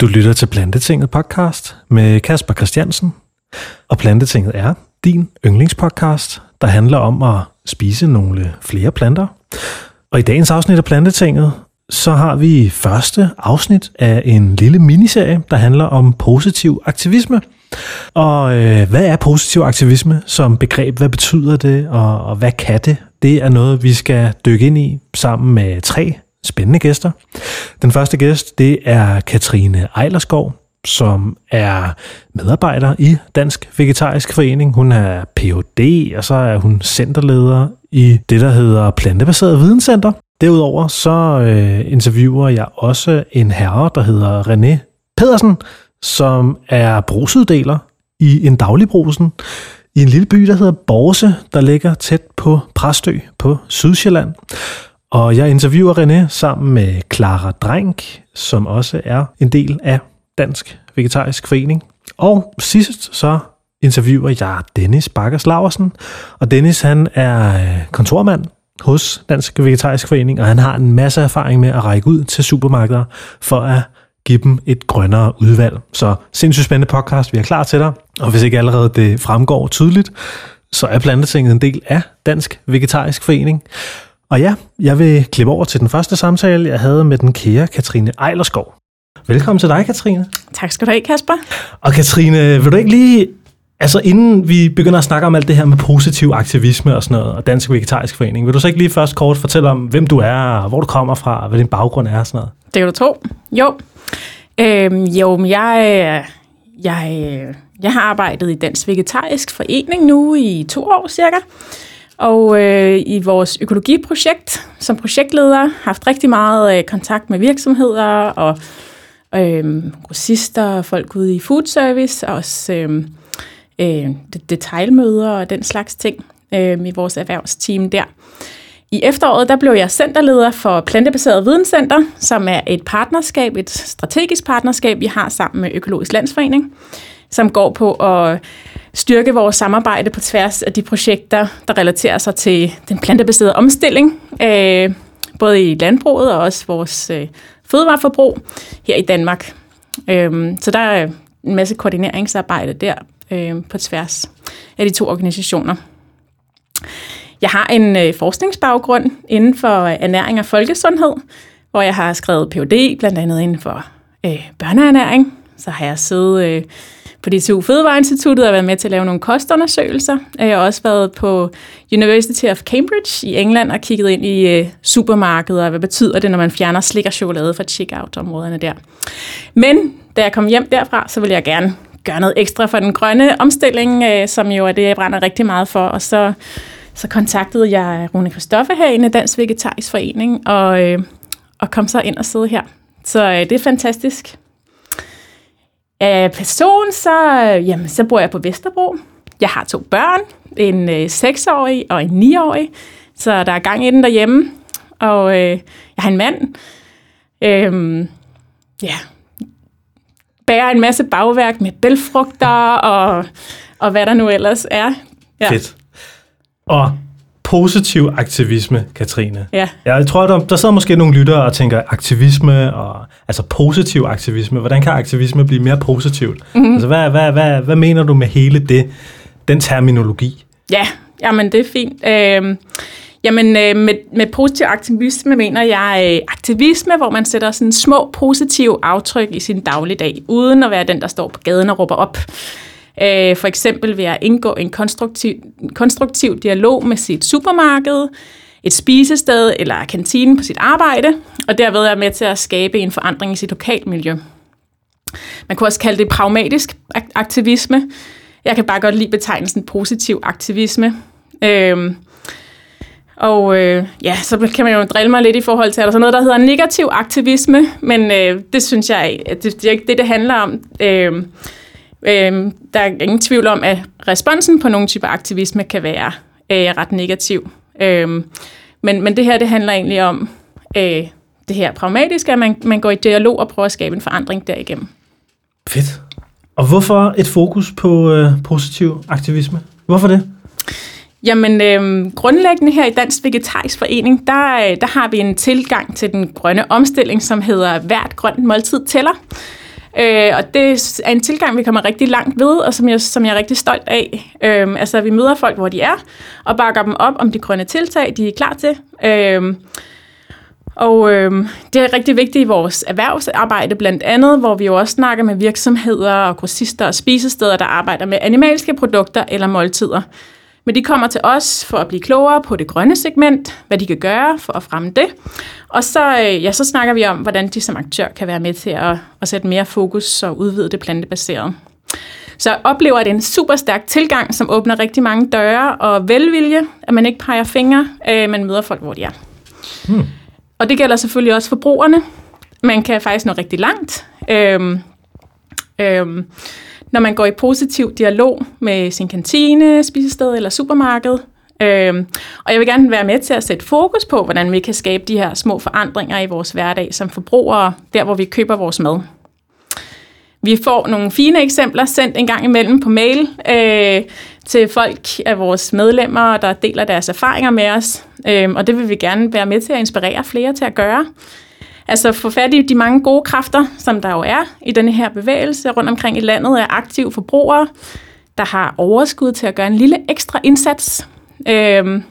Du lytter til Plantetinget podcast med Kasper Christiansen. Og Plantetinget er din yndlingspodcast, der handler om at spise nogle flere planter. Og i dagens afsnit af Plantetinget, så har vi første afsnit af en lille miniserie, der handler om positiv aktivisme. Og øh, hvad er positiv aktivisme som begreb? Hvad betyder det, og, og hvad kan det? Det er noget, vi skal dykke ind i sammen med tre spændende gæster. Den første gæst, det er Katrine Ejlerskov, som er medarbejder i Dansk Vegetarisk Forening. Hun er Ph.D., og så er hun centerleder i det, der hedder Plantebaseret Videnscenter. Derudover så øh, interviewer jeg også en herre, der hedder René Pedersen, som er brugsuddeler i en dagligbrusen i en lille by, der hedder Borse, der ligger tæt på Præstø på Sydsjælland. Og jeg interviewer René sammen med Clara Drænk, som også er en del af Dansk Vegetarisk Forening. Og sidst så interviewer jeg Dennis Bakkers Laversen. Og Dennis han er øh, kontormand hos Dansk Vegetarisk Forening, og han har en masse erfaring med at række ud til supermarkeder for at give dem et grønnere udvalg. Så sindssygt spændende podcast, vi er klar til dig. Og hvis ikke allerede det fremgår tydeligt, så er Plantetinget en del af Dansk Vegetarisk Forening. Og ja, jeg vil klippe over til den første samtale, jeg havde med den kære Katrine Ejlerskov. Velkommen til dig, Katrine. Tak skal du have, Kasper. Og Katrine, vil du ikke lige, altså inden vi begynder at snakke om alt det her med positiv aktivisme og sådan noget, og Dansk Vegetarisk Forening, vil du så ikke lige først kort fortælle om, hvem du er, hvor du kommer fra, og hvad din baggrund er og sådan noget? Det kan du tro. Jo. Øhm, jo, jeg, jeg, jeg har arbejdet i Dansk Vegetarisk Forening nu i to år cirka. Og øh, i vores økologiprojekt som projektleder haft rigtig meget øh, kontakt med virksomheder og øh, grossister, folk ude i food service, og også øhm, øh, øh, detailmøder og den slags ting øh, i vores erhvervsteam der. I efteråret der blev jeg centerleder for Plantebaseret Videnscenter, som er et partnerskab, et strategisk partnerskab, vi har sammen med Økologisk Landsforening, som går på at styrke vores samarbejde på tværs af de projekter, der relaterer sig til den plantebaserede omstilling, øh, både i landbruget og også vores øh, fødevareforbrug her i Danmark. Øh, så der er en masse koordineringsarbejde der øh, på tværs af de to organisationer. Jeg har en øh, forskningsbaggrund inden for øh, ernæring og folkesundhed, hvor jeg har skrevet Ph.D. blandt andet inden for øh, børneernæring. Så har jeg siddet øh, på DTU Fødevareinstituttet og været med til at lave nogle kostundersøgelser. Jeg har også været på University of Cambridge i England og kigget ind i øh, supermarkeder, og hvad betyder det, når man fjerner slik og chokolade fra checkout-områderne der. Men da jeg kom hjem derfra, så ville jeg gerne gøre noget ekstra for den grønne omstilling, øh, som jo er det, jeg brænder rigtig meget for. Og så, så kontaktede jeg Rune Kristoffer herinde i Dansk Vegetarisk Forening, og, øh, og kom så ind og sidde her. Så øh, det er fantastisk. Af person, så, øh, jamen, så bor jeg på Vesterbro. Jeg har to børn, en øh, 6-årig og en 9-årig, så der er gang i den derhjemme. Og øh, jeg har en mand. Øh, ja, bærer en masse bagværk med bælfrugter og, og hvad der nu ellers er. Ja. Fedt. Og positiv aktivisme, Katrine. Ja. Jeg tror, der, der sidder måske nogle lyttere og tænker, aktivisme, og, altså positiv aktivisme, hvordan kan aktivisme blive mere positivt? Mm-hmm. Altså, hvad, hvad, hvad, hvad mener du med hele det, den terminologi? Ja, jamen det er fint. Øh, jamen øh, med, med positiv aktivisme mener jeg øh, aktivisme, hvor man sætter sådan små positive aftryk i sin dagligdag, uden at være den, der står på gaden og råber op. Øh, for eksempel ved at indgå en konstruktiv, konstruktiv dialog med sit supermarked, et spisested eller kantinen på sit arbejde, og derved er med til at skabe en forandring i sit lokalmiljø. Man kunne også kalde det pragmatisk aktivisme. Jeg kan bare godt lide betegnelsen positiv aktivisme. Øhm, og øh, ja, så kan man jo drille mig lidt i forhold til, at der er noget, der hedder negativ aktivisme, men øh, det synes jeg, det, det er ikke det, det handler om. Øh, Øh, der er ingen tvivl om, at responsen på nogle typer aktivisme kan være øh, ret negativ. Øh, men, men det her, det handler egentlig om øh, det her pragmatiske, at man, man går i dialog og prøver at skabe en forandring derigennem. Fedt. Og hvorfor et fokus på øh, positiv aktivisme? Hvorfor det? Jamen, øh, grundlæggende her i Dansk Vegetarisk Forening, der, øh, der har vi en tilgang til den grønne omstilling, som hedder hvert grønt måltid tæller. Øh, og det er en tilgang, vi kommer rigtig langt ved, og som jeg, som jeg er rigtig stolt af. Øh, altså, vi møder folk, hvor de er, og bakker dem op om de grønne tiltag, de er klar til. Øh, og øh, det er rigtig vigtigt i vores erhvervsarbejde blandt andet, hvor vi jo også snakker med virksomheder og grossister og spisesteder, der arbejder med animalske produkter eller måltider. Men de kommer til os for at blive klogere på det grønne segment, hvad de kan gøre for at fremme det. Og så, øh, ja, så snakker vi om, hvordan de som aktør kan være med til at, at sætte mere fokus og udvide det plantebaserede. Så jeg oplever, at det er en super stærk tilgang, som åbner rigtig mange døre og velvilje, at man ikke peger fingre, øh, man møder folk, hvor de er. Hmm. Og det gælder selvfølgelig også forbrugerne. Man kan faktisk nå rigtig langt. Øhm, øhm, når man går i positiv dialog med sin kantine, spisested eller supermarked. Øhm, og jeg vil gerne være med til at sætte fokus på, hvordan vi kan skabe de her små forandringer i vores hverdag som forbrugere, der hvor vi køber vores mad. Vi får nogle fine eksempler sendt en gang imellem på mail øh, til folk af vores medlemmer, der deler deres erfaringer med os. Øh, og det vil vi gerne være med til at inspirere flere til at gøre. Altså få fat i de mange gode kræfter, som der jo er i denne her bevægelse rundt omkring i landet af aktive forbrugere, der har overskud til at gøre en lille ekstra indsats. Øh,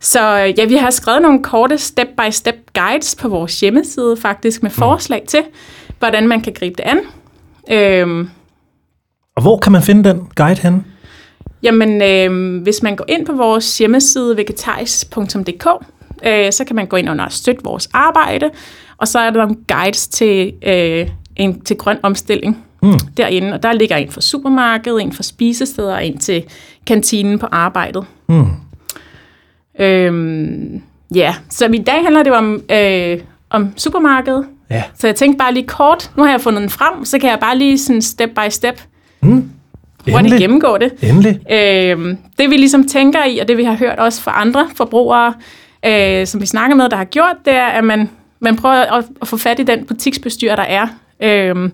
så ja, vi har skrevet nogle korte step-by-step guides på vores hjemmeside faktisk med mm. forslag til, hvordan man kan gribe det an. Øhm, og hvor kan man finde den guide hen? Jamen, øh, hvis man går ind på vores hjemmeside vegetaris.dk, øh, så kan man gå ind under støtte vores arbejde, og så er der nogle guides til, øh, en, til grøn omstilling mm. derinde. Og der ligger en for supermarkedet, en for spisesteder og en til kantinen på arbejdet. Mm. Øhm, ja, så i dag handler det om, øh, om supermarkedet, Ja. Så jeg tænkte bare lige kort, nu har jeg fundet den frem, så kan jeg bare lige sådan step by step mm. hurtigt gennemgå det. Endelig. Øhm, det vi ligesom tænker i, og det vi har hørt også fra andre forbrugere, øh, som vi snakker med, der har gjort, det er, at man, man prøver at, at få fat i den butiksbestyrer, der er, øh,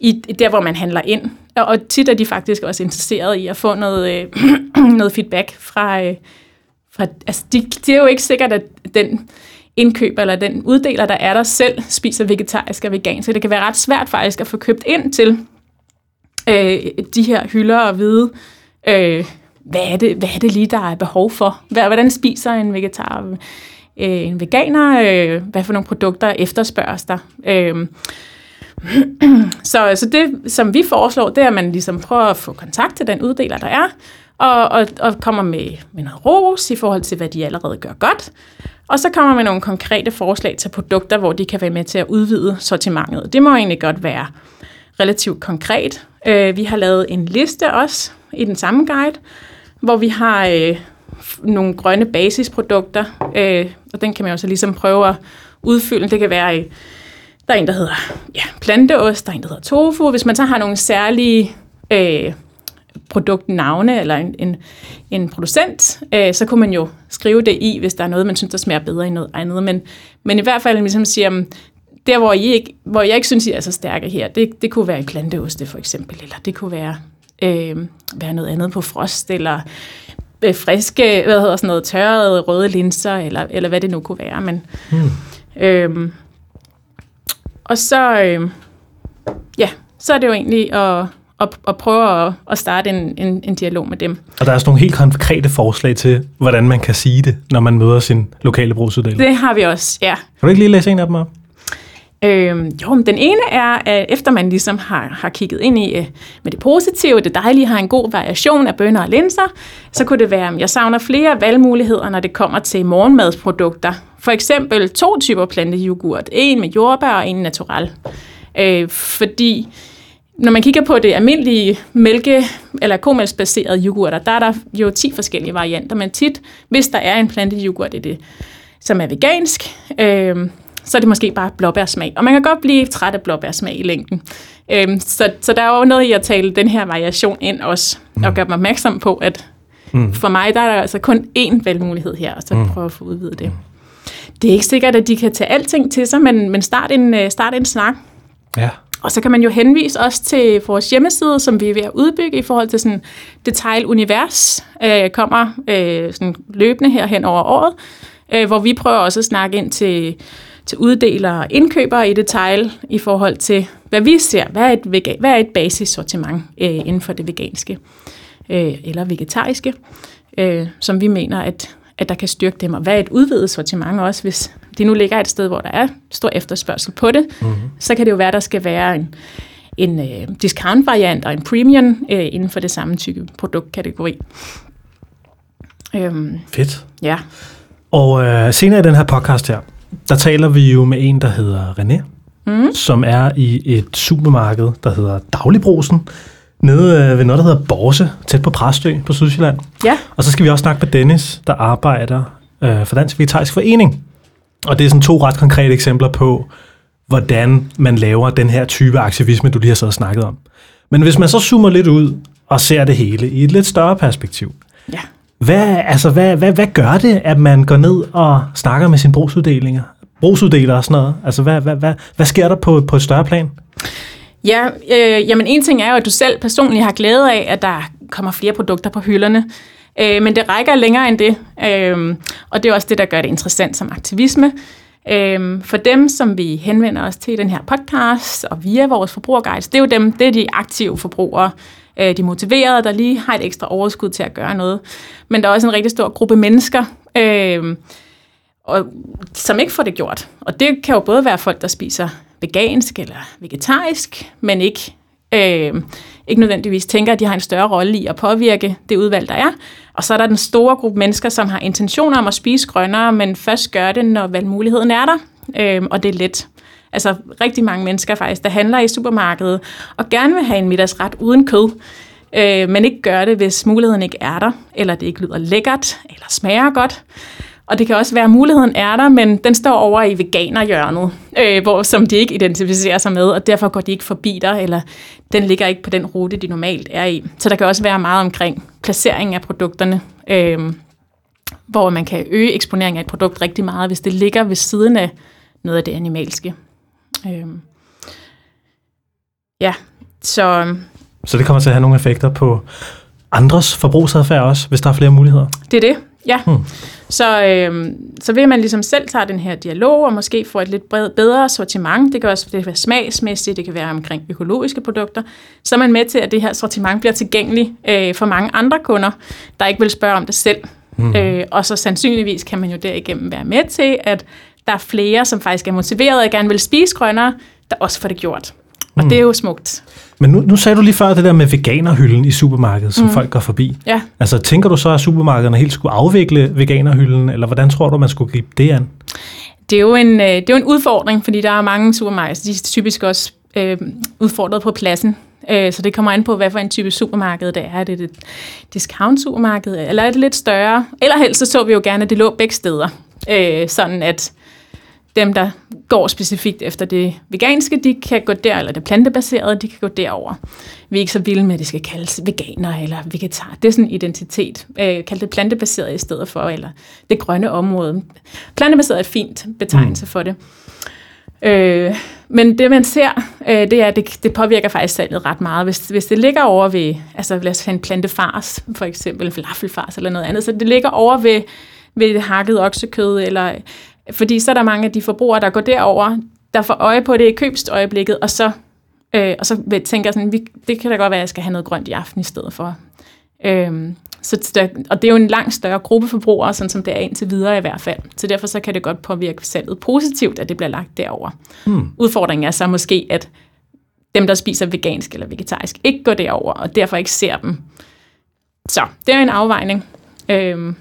i, der hvor man handler ind. Og, og tit er de faktisk også interesseret i at få noget, øh, noget feedback fra... Øh, fra altså, de, det er jo ikke sikkert, at den indkøber eller den uddeler, der er der selv, spiser vegetarisk og vegansk. Så det kan være ret svært faktisk at få købt ind til øh, de her hylder og vide, øh, hvad, er det, hvad er det lige, der er behov for? Hvordan spiser en vegetar, øh, en veganer? Øh, hvad for nogle produkter efterspørges der? Øh, så, så det, som vi foreslår, det er, at man ligesom prøver at få kontakt til den uddeler, der er, og, og, og kommer med, med noget ros i forhold til, hvad de allerede gør godt. Og så kommer med nogle konkrete forslag til produkter, hvor de kan være med til at udvide sortimentet. Det må egentlig godt være relativt konkret. Øh, vi har lavet en liste også i den samme guide, hvor vi har øh, nogle grønne basisprodukter, øh, og den kan man jo så ligesom prøve at udfylde. Det kan være, øh, der er en, der hedder ja, planteost, der er en, der hedder tofu. Hvis man så har nogle særlige øh, produktnavne eller en, en, en producent, øh, så kunne man jo skrive det i, hvis der er noget, man synes, der smager bedre end noget andet. Men, men i hvert fald ligesom siger, der hvor, I ikke, hvor jeg ikke synes, I er så stærke her, det, det kunne være i planteoste for eksempel, eller det kunne være, øh, være noget andet på frost, eller øh, friske, hvad hedder sådan noget, tørrede røde linser, eller, eller hvad det nu kunne være. Men, hmm. øh, og så, øh, ja, så er det jo egentlig at og prøve at, at starte en, en, en dialog med dem. Og der er også nogle helt konkrete forslag til, hvordan man kan sige det, når man møder sin lokale brugsuddeler. Det har vi også, ja. Kan du ikke lige læse en af dem op? Øhm, jo, men den ene er, at efter man ligesom har, har kigget ind i øh, med det positive, det dejlige har en god variation af bønner og linser, så kunne det være, at jeg savner flere valgmuligheder, når det kommer til morgenmadsprodukter. For eksempel to typer planteyoghurt, en med jordbær og en natural. Øh, fordi når man kigger på det almindelige mælke- eller komælsbaserede yoghurter, der er der jo 10 forskellige varianter, men tit, hvis der er en planteyoghurt i det, som er vegansk, øh, så er det måske bare blåbærsmag. Og man kan godt blive træt af blåbærsmag i længden. Øh, så, så der er jo noget i at tale den her variation ind også, mm. og gøre mig opmærksom på, at mm. for mig der er der altså kun én valgmulighed her, og så mm. prøve at få udvidet det. Det er ikke sikkert, at de kan tage alting til sig, men, men start, en, øh, start en snak. Ja. Og så kan man jo henvise også til vores hjemmeside, som vi er ved at udbygge i forhold til sådan detaljunivers, øh, kommer øh, sådan løbende her hen over året, øh, hvor vi prøver også at snakke ind til, til uddelere og indkøbere i detail i forhold til hvad vi ser, hvad er et, vega, hvad er et basissortiment øh, inden for det veganske øh, eller vegetariske, øh, som vi mener, at, at der kan styrke dem, og hvad er et udvidet sortiment også, hvis de nu ligger et sted, hvor der er stor efterspørgsel på det, mm-hmm. så kan det jo være, at der skal være en, en øh, discount-variant og en premium øh, inden for det samme type produktkategori. Øhm, Fedt. Ja. Og øh, senere i den her podcast her, der taler vi jo med en, der hedder René, mm. som er i et supermarked, der hedder Dagligbrosen, nede øh, ved noget, der hedder Borse, tæt på Præstø på Sydsjælland. Ja. Og så skal vi også snakke med Dennis, der arbejder øh, for Dansk Vegetarisk Forening. Og det er sådan to ret konkrete eksempler på, hvordan man laver den her type aktivisme, du lige har så snakket om. Men hvis man så zoomer lidt ud og ser det hele i et lidt større perspektiv, ja. hvad, altså, hvad, hvad, hvad gør det, at man går ned og snakker med sine brugsuddelinger? Brugsuddeler og sådan noget. Altså, hvad, hvad, hvad, hvad sker der på, på et større plan? Ja, øh, jamen en ting er jo, at du selv personligt har glæde af, at der kommer flere produkter på hylderne. Øh, men det rækker længere end det, øh, og det er også det, der gør det interessant som aktivisme. Øh, for dem, som vi henvender os til i den her podcast og via vores forbrugerguides, det er jo dem, det er de aktive forbrugere, øh, de motiverede, der lige har et ekstra overskud til at gøre noget. Men der er også en rigtig stor gruppe mennesker, øh, og, som ikke får det gjort. Og det kan jo både være folk, der spiser vegansk eller vegetarisk, men ikke, øh, ikke nødvendigvis tænker, at de har en større rolle i at påvirke det udvalg, der er. Og så er der den store gruppe mennesker, som har intentioner om at spise grønnere, men først gør det, når valgmuligheden er der, øh, og det er let. Altså rigtig mange mennesker faktisk, der handler i supermarkedet og gerne vil have en middagsret uden kød, øh, men ikke gør det, hvis muligheden ikke er der, eller det ikke lyder lækkert, eller smager godt. Og det kan også være, at muligheden er der, men den står over i veganerhjørnet, øh, hvor, som de ikke identificerer sig med, og derfor går de ikke forbi dig, eller den ligger ikke på den rute, de normalt er i. Så der kan også være meget omkring placering af produkterne, øh, hvor man kan øge eksponering af et produkt rigtig meget, hvis det ligger ved siden af noget af det animalske. Øh, ja, så... Så det kommer til at have nogle effekter på andres forbrugsadfærd også, hvis der er flere muligheder? Det er det, ja. Hmm. Så, øh, så vil man ligesom selv tage den her dialog, og måske få et lidt bedre sortiment. Det kan også det kan være smagsmæssigt, det kan være omkring økologiske produkter. Så er man med til, at det her sortiment bliver tilgængeligt øh, for mange andre kunder, der ikke vil spørge om det selv. Mm. Øh, og så sandsynligvis kan man jo derigennem være med til, at der er flere, som faktisk er motiveret og gerne vil spise grønnere, der også får det gjort. Og mm. det er jo smukt. Men nu, nu sagde du lige før det der med veganerhylden i supermarkedet, som mm. folk går forbi. Ja. Altså tænker du så, at supermarkederne helt skulle afvikle veganerhylden, eller hvordan tror du, man skulle gribe det an? Det er jo en, øh, det er jo en udfordring, fordi der er mange supermarkeder, de er typisk også øh, udfordret på pladsen. Øh, så det kommer an på, hvad for en type supermarked det er. Er det et discount-supermarked, eller er det lidt større? Eller helst så så vi jo gerne, at det lå begge steder. Øh, sådan at dem, der går specifikt efter det veganske, de kan gå der, eller det plantebaserede, de kan gå derover. Vi er ikke så vilde med, at det skal kaldes veganer eller vegetar. Det er sådan en identitet. Øh, kald det plantebaseret i stedet for, eller det grønne område. Plantebaseret er et fint betegnelse mm. for det. Øh, men det man ser, øh, det er, at det, det påvirker faktisk salget ret meget. Hvis, hvis det ligger over ved, altså lad os have en plantefars, for eksempel falafelfars eller noget andet, så det ligger over ved, ved hakket oksekød eller fordi så er der mange af de forbrugere, der går derover, der får øje på det i købstøjeblikket, og så, øh, og så tænker sådan, vi, det kan da godt være, at jeg skal have noget grønt i aften i stedet for. Øhm, så der, og det er jo en langt større gruppe forbrugere, sådan som det er indtil videre i hvert fald. Så derfor så kan det godt påvirke salget positivt, at det bliver lagt derover. Hmm. Udfordringen er så måske, at dem, der spiser vegansk eller vegetarisk, ikke går derover, og derfor ikke ser dem. Så det er en afvejning. Øhm,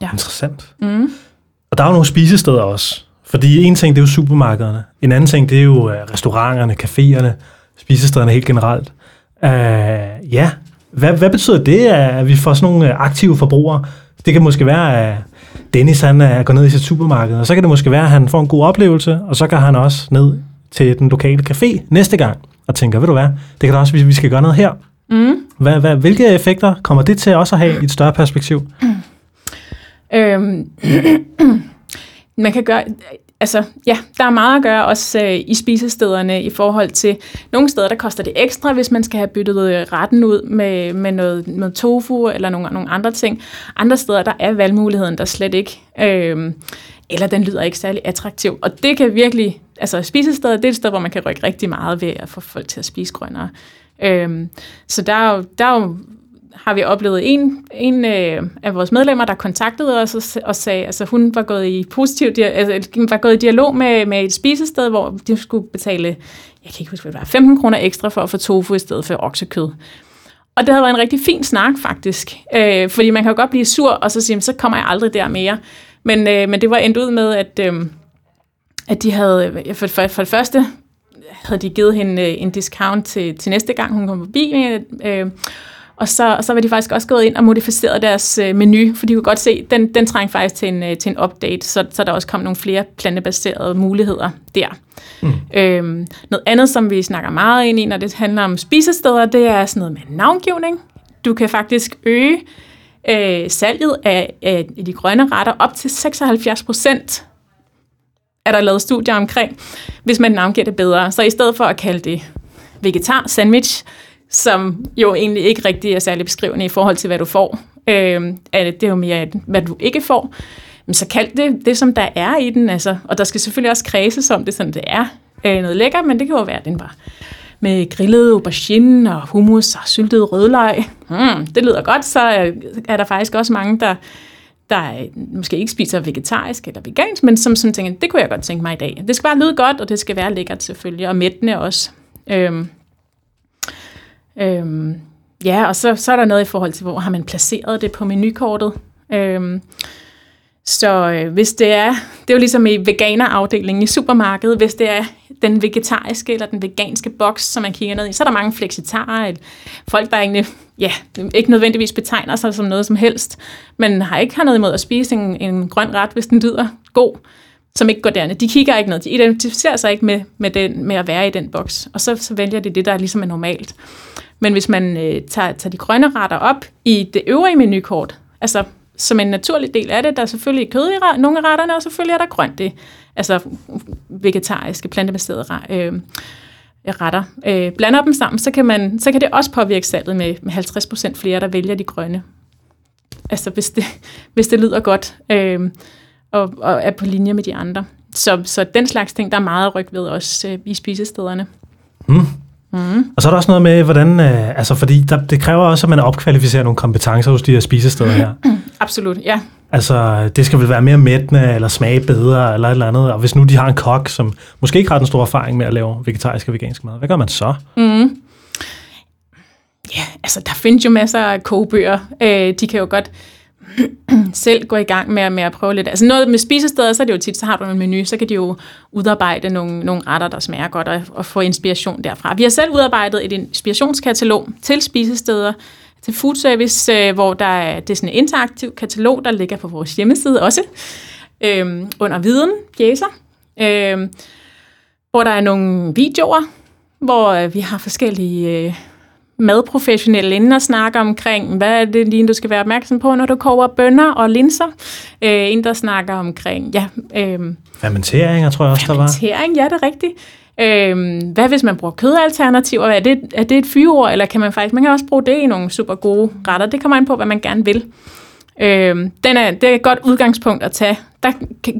ja. Interessant. Mm. Og der er jo nogle spisesteder også. Fordi en ting, det er jo supermarkederne. En anden ting, det er jo uh, restauranterne, caféerne, spisestederne helt generelt. Uh, ja, hvad, hvad betyder det, at vi får sådan nogle øh, aktive forbrugere? Det kan måske være, at Dennis han går ned i sit supermarked, og så kan det måske være, at han får en god oplevelse, og så kan han også ned til den lokale café næste gang og tænker, ved du hvad, det kan da også, hvis vi skal gøre noget her. Mm. Hvad, hvad, hvilke effekter kommer det til også at have i et større perspektiv? Mm. Øhm, man kan gøre, altså, ja, der er meget at gøre også øh, i spisestederne i forhold til, nogle steder, der koster det ekstra, hvis man skal have byttet øh, retten ud med, med noget, med tofu eller nogle, nogle andre ting. Andre steder, der er valgmuligheden der slet ikke. Øh, eller den lyder ikke særlig attraktiv. Og det kan virkelig, altså spisesteder, det er et sted, hvor man kan rykke rigtig meget ved at få folk til at spise grønnere. Øhm, så der er jo, der er jo har vi oplevet en, en øh, af vores medlemmer, der kontaktede os og, og sagde, altså hun var gået i positiv, altså, øh, var gået i dialog med, med et spisested, hvor de skulle betale, jeg kan ikke huske, hvad det var, 15 kroner ekstra for at få tofu i stedet for oksekød. Og det havde været en rigtig fin snak, faktisk. Øh, fordi man kan jo godt blive sur, og så sige, så kommer jeg aldrig der mere. Men, øh, men det var endt ud med, at, øh, at de havde, øh, for, for, for det første, havde de givet hende øh, en discount til, til næste gang, hun kom forbi. Øh, og så, og så var de faktisk også gået ind og modificeret deres øh, menu, for de kunne godt se, at den, den trængte faktisk til en, øh, til en update, så, så der også kom nogle flere plantebaserede muligheder der. Mm. Øhm, noget andet, som vi snakker meget ind i, når det handler om spisesteder, det er sådan noget med navngivning. Du kan faktisk øge øh, salget af, af de grønne retter op til 76 procent er der lavet studier omkring, hvis man navngiver det bedre. Så i stedet for at kalde det vegetar sandwich, som jo egentlig ikke rigtig er særlig beskrivende i forhold til, hvad du får. Øh, det er jo mere, hvad du ikke får. Men så kald det det, som der er i den. Altså, og der skal selvfølgelig også kredses om det, sådan det er. Øh, noget lækker, men det kan jo være, at den var med grillet aubergine og hummus og syltet rødløg. Mm, det lyder godt, så er der faktisk også mange, der, der måske ikke spiser vegetarisk eller vegansk, men som, sådan tænker, det kunne jeg godt tænke mig i dag. Det skal bare lyde godt, og det skal være lækkert selvfølgelig, og mættende også. Øhm, Øhm, ja, og så, så er der noget i forhold til, hvor har man placeret det på menukortet. Øhm, så øh, hvis det er, det er jo ligesom i veganerafdelingen i supermarkedet, hvis det er den vegetariske eller den veganske boks, som man kigger ned i, så er der mange flexitarer, folk, der egentlig ja, ikke nødvendigvis betegner sig som noget som helst, men har ikke har noget imod at spise en, en grøn ret, hvis den lyder god, som ikke går derne. De kigger ikke noget, de identificerer sig ikke med, med, den, med at være i den boks, og så, så vælger de det, der ligesom er normalt. Men hvis man øh, tager, tager de grønne retter op i det øvrige menukort, altså som en naturlig del af det, der er selvfølgelig kød i nogle af retterne, og selvfølgelig er der grønt det, altså vegetariske, plantebaserede øh, retter. Øh, blander dem sammen, så kan, man, så kan det også påvirke salget med, med 50% flere, der vælger de grønne. Altså hvis det, hvis det lyder godt øh, og, og er på linje med de andre. Så, så den slags ting, der er meget ryg ved også øh, i spisestederne. Mm. Mm. Og så er der også noget med, hvordan, øh, altså fordi der, det kræver også, at man opkvalificerer nogle kompetencer hos de her spisesteder her. Absolut, ja. Altså, det skal vel være mere mættende, eller smage bedre, eller et eller andet. Og hvis nu de har en kok, som måske ikke har den store erfaring med at lave vegetarisk og vegansk mad, hvad gør man så? Mm. Ja, altså der findes jo masser af kogebøger. Øh, de kan jo godt selv gå i gang med, med at prøve lidt. Altså noget med spisesteder, så er det jo tit, så har du en menu, så kan de jo udarbejde nogle, nogle retter, der smager godt, og, og få inspiration derfra. Vi har selv udarbejdet et inspirationskatalog til spisesteder, til food service, øh, hvor der er, det er sådan en interaktiv katalog, der ligger på vores hjemmeside også, øhm, under viden, pjæser, øhm, hvor der er nogle videoer, hvor øh, vi har forskellige... Øh, Madprofessionelle inden og snakke omkring, hvad er det lige, du skal være opmærksom på, når du koger bønner og linser. Øh, en, der snakker omkring, ja... Øh, Fermenteringer, tror jeg også, der var. Fermentering, ja, det er rigtigt. Øh, hvad hvis man bruger kødalternativer? Er det, er det et fyreord, eller kan man faktisk... Man kan også bruge det i nogle super gode retter. Det kommer an på, hvad man gerne vil. Øh, den er, det er et godt udgangspunkt at tage. Der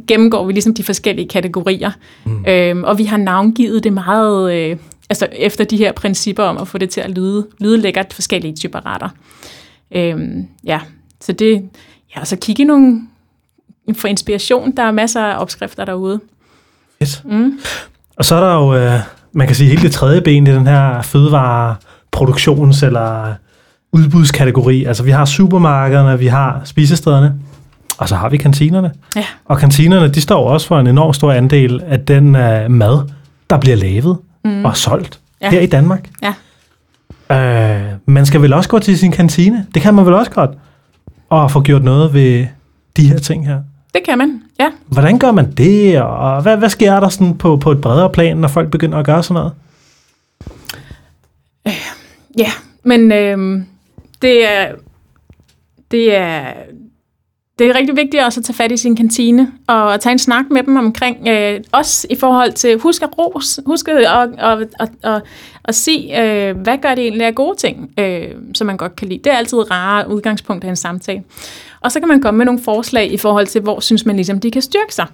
gennemgår vi ligesom de forskellige kategorier. Mm. Øh, og vi har navngivet det meget... Øh, altså efter de her principper om at få det til at lyde, lyde lækkert forskellige typer retter. Øhm, ja, så det, ja, så kigge nogle, for inspiration. Der er masser af opskrifter derude. Yes. Mm. Og så er der jo, øh, man kan sige, hele det tredje ben i den her fødevareproduktions- eller udbudskategori. Altså vi har supermarkederne, vi har spisestederne, og så har vi kantinerne. Ja. Og kantinerne, de står også for en enorm stor andel af den uh, mad, der bliver lavet mm. og solgt ja. her i Danmark. Ja. Øh, man skal vel også gå til sin kantine. Det kan man vel også godt. Og få gjort noget ved de her ting her. Det kan man, ja. Hvordan gør man det, og hvad, hvad sker der sådan på, på et bredere plan, når folk begynder at gøre sådan noget? Øh, ja, men øh, det er det er det er rigtig vigtigt også at tage fat i sin kantine og tage en snak med dem omkring, øh, os i forhold til, husk at ros, husk at, at, at, at, at, at øh, hvad gør det egentlig af gode ting, øh, som man godt kan lide. Det er altid rare udgangspunkt af en samtale. Og så kan man komme med nogle forslag i forhold til, hvor synes man ligesom, de kan styrke sig.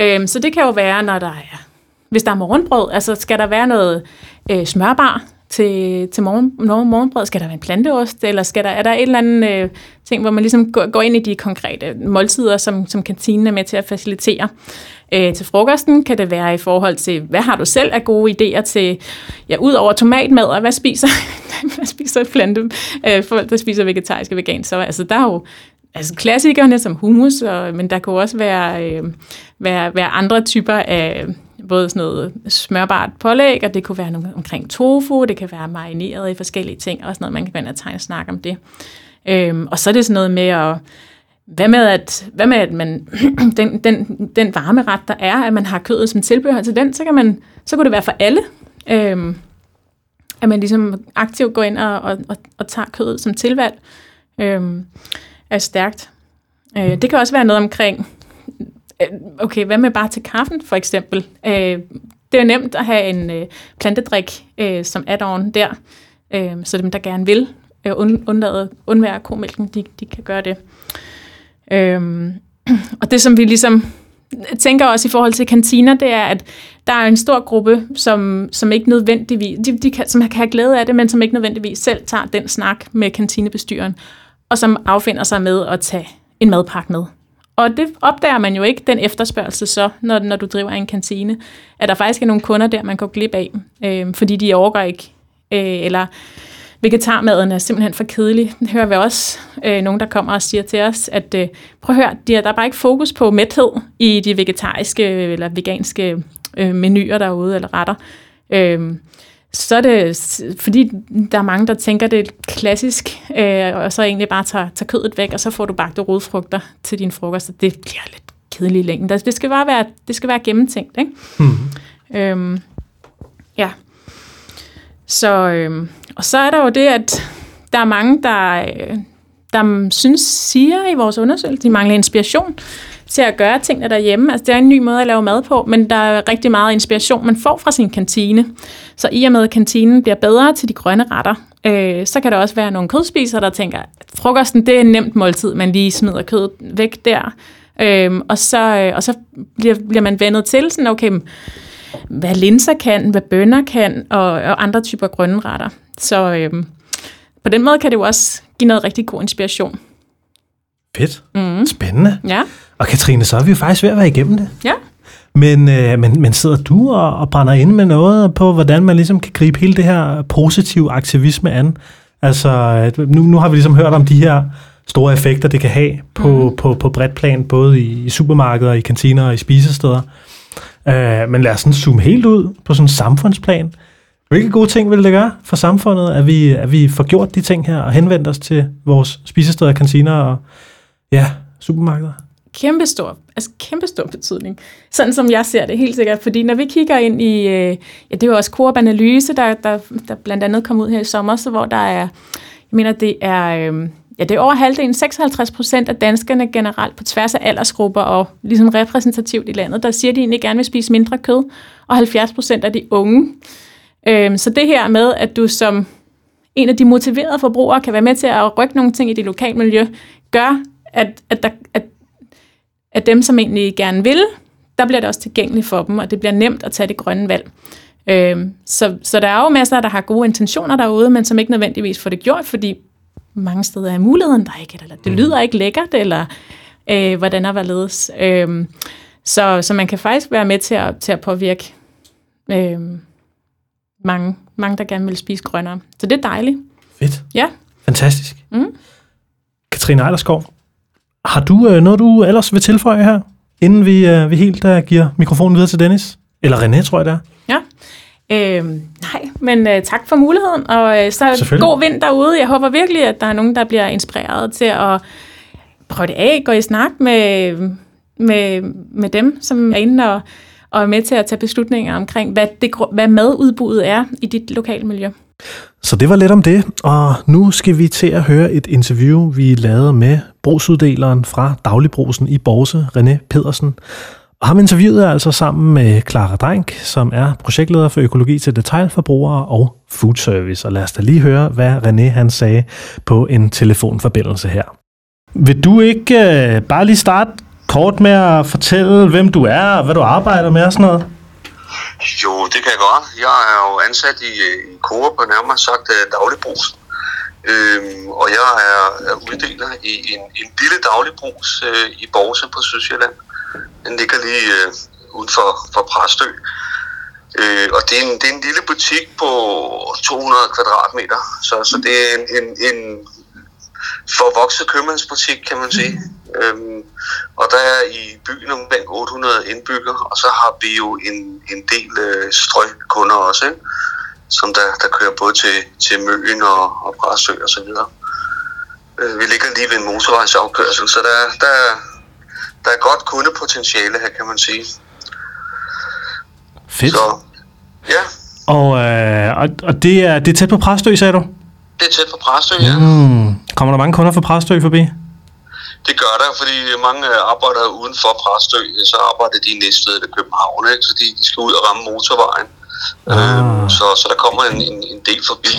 Øh, så det kan jo være, når der er, hvis der er morgenbrød, altså skal der være noget øh, smørbar, til, til morgen, morgenbrød? Skal der være en planteost, eller skal der, er der et eller andet øh, ting, hvor man ligesom går, går ind i de konkrete måltider, som, som kantinen er med til at facilitere? Øh, til frokosten kan det være i forhold til, hvad har du selv af gode idéer til, ja, ud over tomatmad, og hvad spiser, hvad spiser plante, øh, folk, der spiser vegetarisk og vegansk? Så altså, der er jo altså klassikerne som hummus, og, men der kan også være, øh, være, være andre typer af både sådan noget smørbart pålæg, og det kunne være noget omkring tofu, det kan være marineret i forskellige ting, og sådan noget, man kan gå ind og tegne og snakke om det. Øhm, og så er det sådan noget med at, hvad med at, hvad med at man, den, den, den varme ret, der er, at man har kødet som tilbehør til den, så, kan man, så kunne det være for alle. Øhm, at man ligesom aktivt går ind og, og, og, og tager kødet som tilvalg, øhm, er stærkt. Øh, det kan også være noget omkring, Øh, okay, hvad med bare til kaffen, for eksempel? Øh, det er nemt at have en øh, plantedrik øh, som add-on der, øh, så dem, der gerne vil øh, undlade, undvære komælken, de, de kan gøre det. Øh, og det, som vi ligesom tænker også i forhold til kantiner, det er, at der er en stor gruppe, som, som ikke nødvendigvis, de, de kan, som kan have glæde af det, men som ikke nødvendigvis selv tager den snak med kantinebestyren, og som affinder sig med at tage en madpakke med. Og det opdager man jo ikke, den efterspørgsel så, når, når du driver en kantine, at der faktisk er nogle kunder der, man går glip af, øh, fordi de overgår ikke, øh, eller vegetarmaden er simpelthen for kedelig. Det hører vi også øh, nogen, der kommer og siger til os, at øh, prøv at høre, der er bare ikke fokus på mæthed i de vegetariske eller veganske øh, menuer derude, eller retter. Øh, så er det, fordi der er mange, der tænker, det er klassisk, øh, og så egentlig bare tager, tager kødet væk, og så får du bagte rodfrugter til din frokost, det bliver lidt kedeligt i længden. Det skal bare være, det skal være gennemtænkt, ikke? Mm. Øhm, ja. Så, øhm, og så er der jo det, at der er mange, der, der synes, siger i vores undersøgelse, de mangler inspiration til at gøre tingene derhjemme. Altså, det er en ny måde at lave mad på, men der er rigtig meget inspiration, man får fra sin kantine. Så i og med, at kantinen bliver bedre til de grønne retter, øh, så kan der også være nogle kødspisere, der tænker, at frokosten det er en nemt måltid, man lige smider kødet væk der. Øh, og, så, øh, og så bliver, bliver man vendet til sådan, okay, hvad linser kan, hvad bønner kan, og, og andre typer grønne retter. Så øh, på den måde kan det jo også give noget rigtig god inspiration. Fedt. Mm. Spændende. Ja. Og Katrine, så er vi jo faktisk ved at være igennem det. Ja. Men, øh, men, men sidder du og, og brænder ind med noget på, hvordan man ligesom kan gribe hele det her positive aktivisme an? Altså, nu, nu har vi ligesom hørt om de her store effekter, det kan have på, mm. på, på bredt plan, både i, i supermarkeder, i kantiner og i spisesteder. Øh, men lad os sådan zoome helt ud på sådan en samfundsplan. Hvilke gode ting vil det gøre for samfundet, at vi, at vi får gjort de ting her og henvendt os til vores spisesteder, kantiner og ja, supermarkeder? kæmpestor, altså kæmpestor betydning. Sådan som jeg ser det, helt sikkert. Fordi når vi kigger ind i, øh, ja, det er jo også Coop Analyse, der, der, der blandt andet kom ud her i sommer, så hvor der er, jeg mener, det er, øh, ja, det er over halvdelen, 56 procent af danskerne generelt på tværs af aldersgrupper og ligesom repræsentativt i landet, der siger, at de egentlig gerne vil spise mindre kød, og 70 procent af de unge. Øh, så det her med, at du som en af de motiverede forbrugere kan være med til at rykke nogle ting i det lokale miljø, gør, at, at, der, at at dem, som egentlig gerne vil, der bliver det også tilgængeligt for dem, og det bliver nemt at tage det grønne valg. Øh, så, så der er jo masser, der har gode intentioner derude, men som ikke nødvendigvis får det gjort, fordi mange steder er muligheden der ikke, eller det mm. lyder ikke lækkert, eller øh, hvordan er hvorledes. Øh, så, så man kan faktisk være med til at, til at påvirke øh, mange, mange, der gerne vil spise grønnere. Så det er dejligt. Fedt. Ja. Fantastisk. Mm. Katrine Ejlerskov, har du øh, noget, du ellers vil tilføje her, inden vi, øh, vi helt uh, giver mikrofonen videre til Dennis? Eller René, tror jeg det er. Ja. Øhm, nej, men øh, tak for muligheden, og øh, så god vind derude. Jeg håber virkelig, at der er nogen, der bliver inspireret til at prøve det af, gå i snak med, med, med dem, som er inde og, og er med til at tage beslutninger omkring, hvad, det, hvad madudbuddet er i dit lokale miljø. Så det var lidt om det, og nu skal vi til at høre et interview, vi lavede med brugsuddeleren fra Dagligbrusen i Borse, René Pedersen. Og ham interviewede jeg altså sammen med Clara Drenk, som er projektleder for økologi til detailforbrugere og food service. Og lad os da lige høre, hvad René han sagde på en telefonforbindelse her. Vil du ikke øh, bare lige starte kort med at fortælle, hvem du er og hvad du arbejder med og sådan noget? Jo, det kan jeg godt. Jeg er jo ansat i, øh, i Coop på nærmere sagt øh, uh, dagligbrugs. Øhm, og jeg er, er uddeler i en, en lille dagligbrugs øh, i Borse på Sydsjælland. Den ligger lige øh, uden for, for Præstø. Øh, og det er, en, det er en lille butik på 200 kvadratmeter, så, så det er en, en, en forvokset købmandsbutik, kan man sige. Øhm, og der er i byen omkring 800 indbyggere, og så har vi jo en, en del øh, strøgkunder også, ikke? som der, der kører både til, til Møen og, og Præsø og så videre. Øh, vi ligger lige ved en motorvejsafkørsel, så der, der, der er godt kundepotentiale her, kan man sige. Fedt. Så ja, Og, øh, og, og det, er, det er tæt på Præstø, sagde du? det er tæt på Præstø, ja. Mm. Kommer der mange kunder fra Præstø forbi? Det gør der, fordi mange arbejder uden for Præstø, så arbejder de i Næstved eller København, ikke? så de, skal ud og ramme motorvejen. Ah. Øhm, så, så der kommer en, en, en del forbi.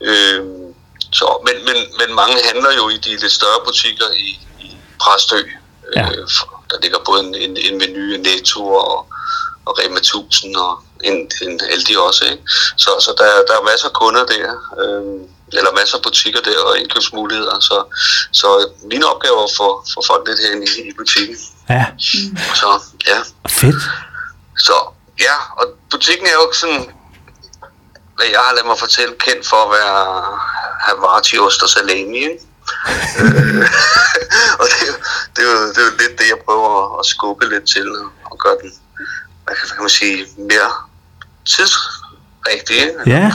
Øhm, så, men, men, men mange handler jo i de lidt større butikker i, i Præstø. Ja. Øh, der ligger både en, en, en menu, en Netto og, og Rema 1000 og en, en Aldi også. Ikke? Så, så der, der er masser af kunder der. Øhm, eller masser af butikker der og indkøbsmuligheder. Så, så min opgave er at få, få folk lidt herinde i, i butikken. Ja, Så ja. fedt. Så ja, og butikken er jo ikke sådan, hvad jeg har ladet mig fortælle, kendt for at være Havarti-ost og salami, ikke? Og det, er jo- det, er jo, det er jo lidt det, jeg prøver at- skubbe lidt til og- gøre den, hvad kan, man sige, mere tidsrigtig? Ja,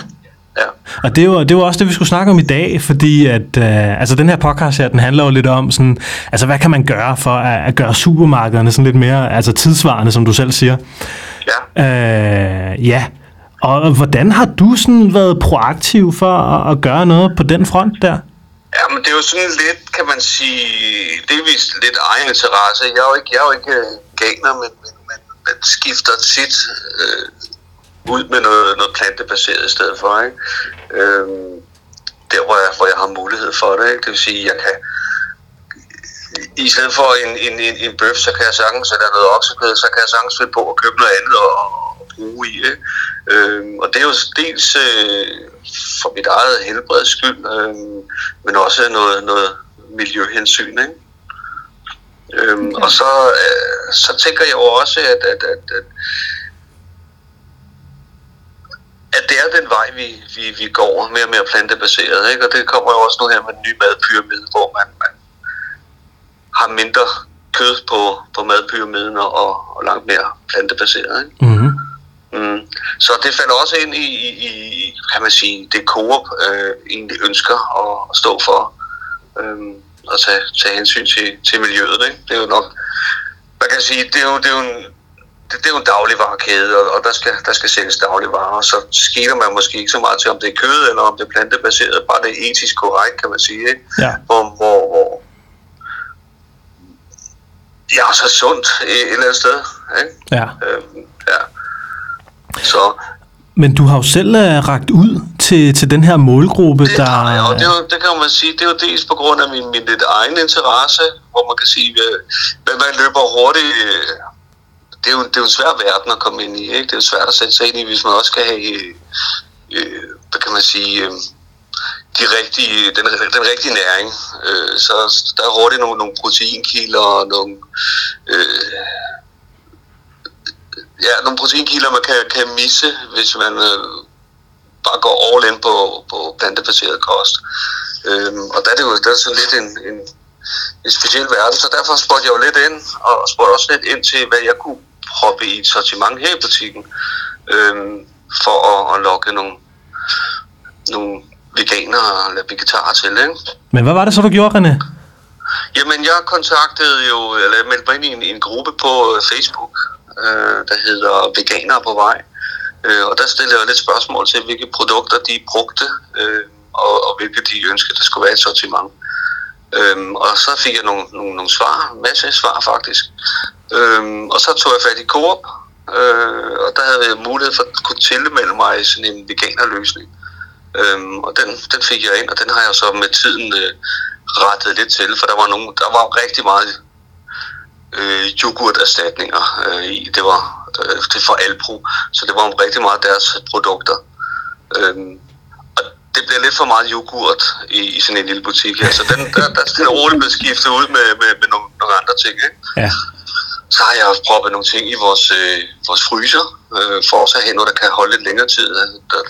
Ja. og det jo, det jo også det, vi skulle snakke om i dag, fordi at, øh, altså den her podcast her, den handler jo lidt om sådan, altså hvad kan man gøre for at, at gøre supermarkederne sådan lidt mere altså tidsvarende, som du selv siger. Ja. Øh, ja, og hvordan har du sådan været proaktiv for at, at gøre noget på den front der? Ja, men det er jo sådan lidt, kan man sige, delvis lidt egen interesse. Jeg er jo ikke, jeg er jo ikke øh, ganer, men, men, men, men skifter tit øh, ud med noget, noget plantebaseret i stedet for. Ikke? Øhm, der, hvor jeg, hvor jeg har mulighed for det. Ikke? Det vil sige, jeg kan i stedet for en, en, en, en bøf, så kan jeg sagtens, eller noget oksekød, så kan jeg sagtens finde på at købe noget andet og, og bruge i. Ikke? Øhm, og det er jo dels øh, for mit eget helbreds skyld, øh, men også noget, noget miljøhensyn. Ikke? Øhm, Okay. Og så, øh, så tænker jeg jo også, at, at, at, at, at det er den vej, vi, vi, vi går mere og mere plantebaseret. Ikke? Og det kommer jo også nu her med den nye madpyramide, hvor man, man har mindre kød på, på madpyramiden og, og langt mere plantebaseret. Ikke? Mm-hmm. Mm. Så det falder også ind i, i, i kan man sige, det Coop øh, egentlig ønsker at, at stå for. Øhm, og tage, tage hensyn til, til miljøet. Ikke? Det er jo nok, man kan sige, det er jo, det er jo en, det, det er jo en dagligvarekæde, og, og der, skal, der skal sælges dagligvarer, så skiller man måske ikke så meget til, om det er kød, eller om det er plantebaseret, bare det er etisk korrekt, kan man sige, ikke? Ja. Hvor, hvor, hvor ja, så sundt et, et eller andet sted, ikke? Ja. Øhm, ja. Så Men du har jo selv uh, ragt ud til, til den her målgruppe, det der... jeg, og det, jo, det kan man sige, det er jo dels på grund af min, min lidt egen interesse, hvor man kan sige, øh, men man løber hurtigt. Det er, jo, det er jo en svær verden at komme ind i, ikke? Det er jo svært at sætte sig ind i, hvis man også skal have, øh, øh, hvad kan man sige, øh, de rigtige, den, den rigtige næring. Øh, så der er hurtigt nogle, nogle proteinkilder og nogle, øh, ja, nogle proteinkilder, man kan, kan misse, hvis man øh, bare går all in på, på plantebaseret kost. Øhm, og der er det jo der er sådan lidt en, en, en speciel verden, så derfor spurgte jeg jo lidt ind, og spurgte også lidt ind til, hvad jeg kunne proppe i et sortiment her i butikken, øhm, for at, at lokke nogle, nogle veganere eller vegetarer til. Ikke? Men hvad var det så, du gjorde, René? Jamen, jeg kontaktede jo, eller jeg meldte mig ind i en, en gruppe på øh, Facebook, øh, der hedder Veganere på vej. Øh, og der stillede jeg lidt spørgsmål til, hvilke produkter de brugte, øh, og, og hvilke de ønskede, der skulle være et sortiment. Øhm, og så fik jeg nogle, nogle, nogle svar, masser masse svar faktisk. Øhm, og så tog jeg fat i Coop, øh, og der havde jeg mulighed for at kunne tilmelde mig i sådan en veganerløsning. Øhm, og den, den fik jeg ind, og den har jeg så med tiden øh, rettet lidt til, for der var, nogle, der var rigtig meget øh, yoghurterstatninger øh, i. Det var øh, det for Alpro, så det var rigtig meget deres produkter. Øhm, det bliver lidt for meget yoghurt i, i sådan en lille butik her, så den, der, der er stille og roligt blevet skiftet ud med, med, med nogle, nogle andre ting. Ikke? Ja. Så har jeg proppet nogle ting i vores, øh, vores fryser, øh, for også at have noget, der kan holde lidt længere tid. Altså, der,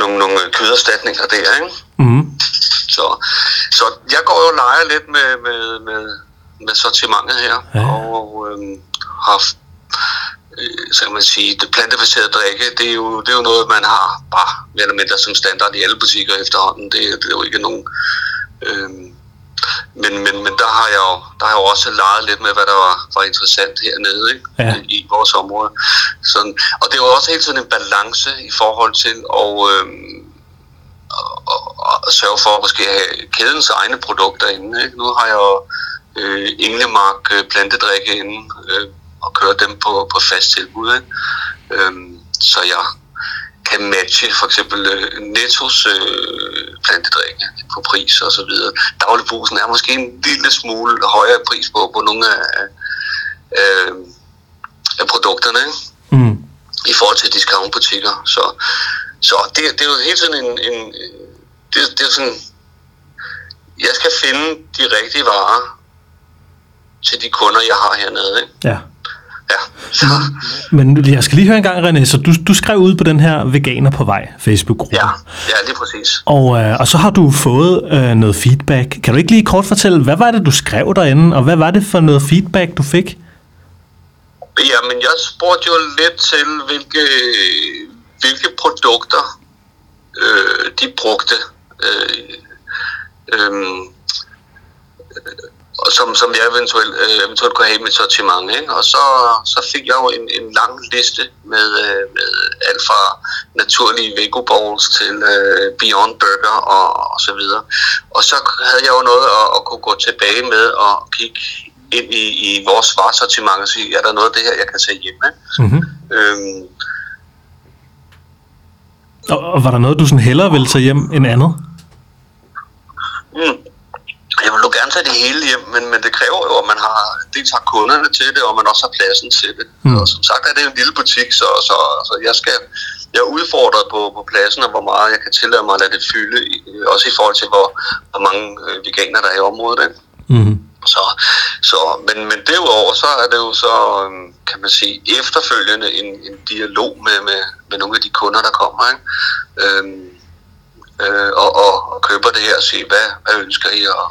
nogle, nogle køderstatninger der, ikke? Mm. Så, så jeg går jo og leger lidt med, med, med, med sortimentet her, Ja. og øhm, har, øh, så kan man sige, det plantebaserede drikke, det er, jo, det er jo noget, man har bare mere eller mindre som standard i alle butikker efterhånden. Det, det er jo ikke nogen... Øhm, men, men, men der har jeg jo der har jeg jo også leget lidt med, hvad der var, var interessant hernede ikke? Ja. i vores område. Sådan, og det er jo også hele tiden en balance i forhold til at, øhm, at, at sørge for at måske have kædens egne produkter inde. Ikke? Nu har jeg jo øh, Englemark øh, plantedrikke inde øh, og kører dem på, på fast tilbud. Ikke? Øhm, så jeg kan matche for eksempel øh, Nettos øh, plantedrikke på pris og så videre. Dagligbrusen er måske en lille smule højere pris på, på nogle af, af, af produkterne ikke? Mm. i forhold til discountbutikker. Så, så det, det er jo hele tiden en... en det, det er sådan... Jeg skal finde de rigtige varer til de kunder, jeg har hernede. Ikke? Ja. Ja, så, Men jeg skal lige høre en gang, René, så du, du skrev ud på den her Veganer på vej Facebook-gruppe. ja, ja, lige præcis. Og, øh, og så har du fået øh, noget feedback. Kan du ikke lige kort fortælle, hvad var det, du skrev derinde, og hvad var det for noget feedback, du fik? Jamen, jeg spurgte jo lidt til, hvilke, hvilke produkter øh, de brugte. Øh, øh, og som, som jeg eventuelt, øh, eventuelt kunne have i mit sortiment. Ikke? Og så, så fik jeg jo en, en lang liste med, øh, med alt fra naturlige Vego Balls til øh, Beyond Burger og, og så videre. Og så havde jeg jo noget at, at kunne gå tilbage med og kigge ind i, i vores varesortiment og sige, er der noget af det her, jeg kan tage hjem med? Mm-hmm. Øhm, Og, og var der noget, du sådan hellere ville tage hjem end andet? Mm. Jeg vil jo gerne tage det hele hjem, men, men det kræver jo, at man har, dels har kunderne til det, og man også har pladsen til det. Mm. Mm. Og som sagt er det en lille butik, så, så, så jeg skal jeg er udfordret på, på pladsen, og hvor meget jeg kan tillade mig at lade det fylde, også i forhold til, hvor, hvor mange øh, veganer der er i området. Ikke? Mm-hmm. Så, så, men, men derudover, så er det jo så, øhm, kan man sige, efterfølgende en, en dialog med, med, med nogle af de kunder, der kommer, ikke? Øhm, øh, og, og, og køber det her og se, hvad, hvad ønsker I, og,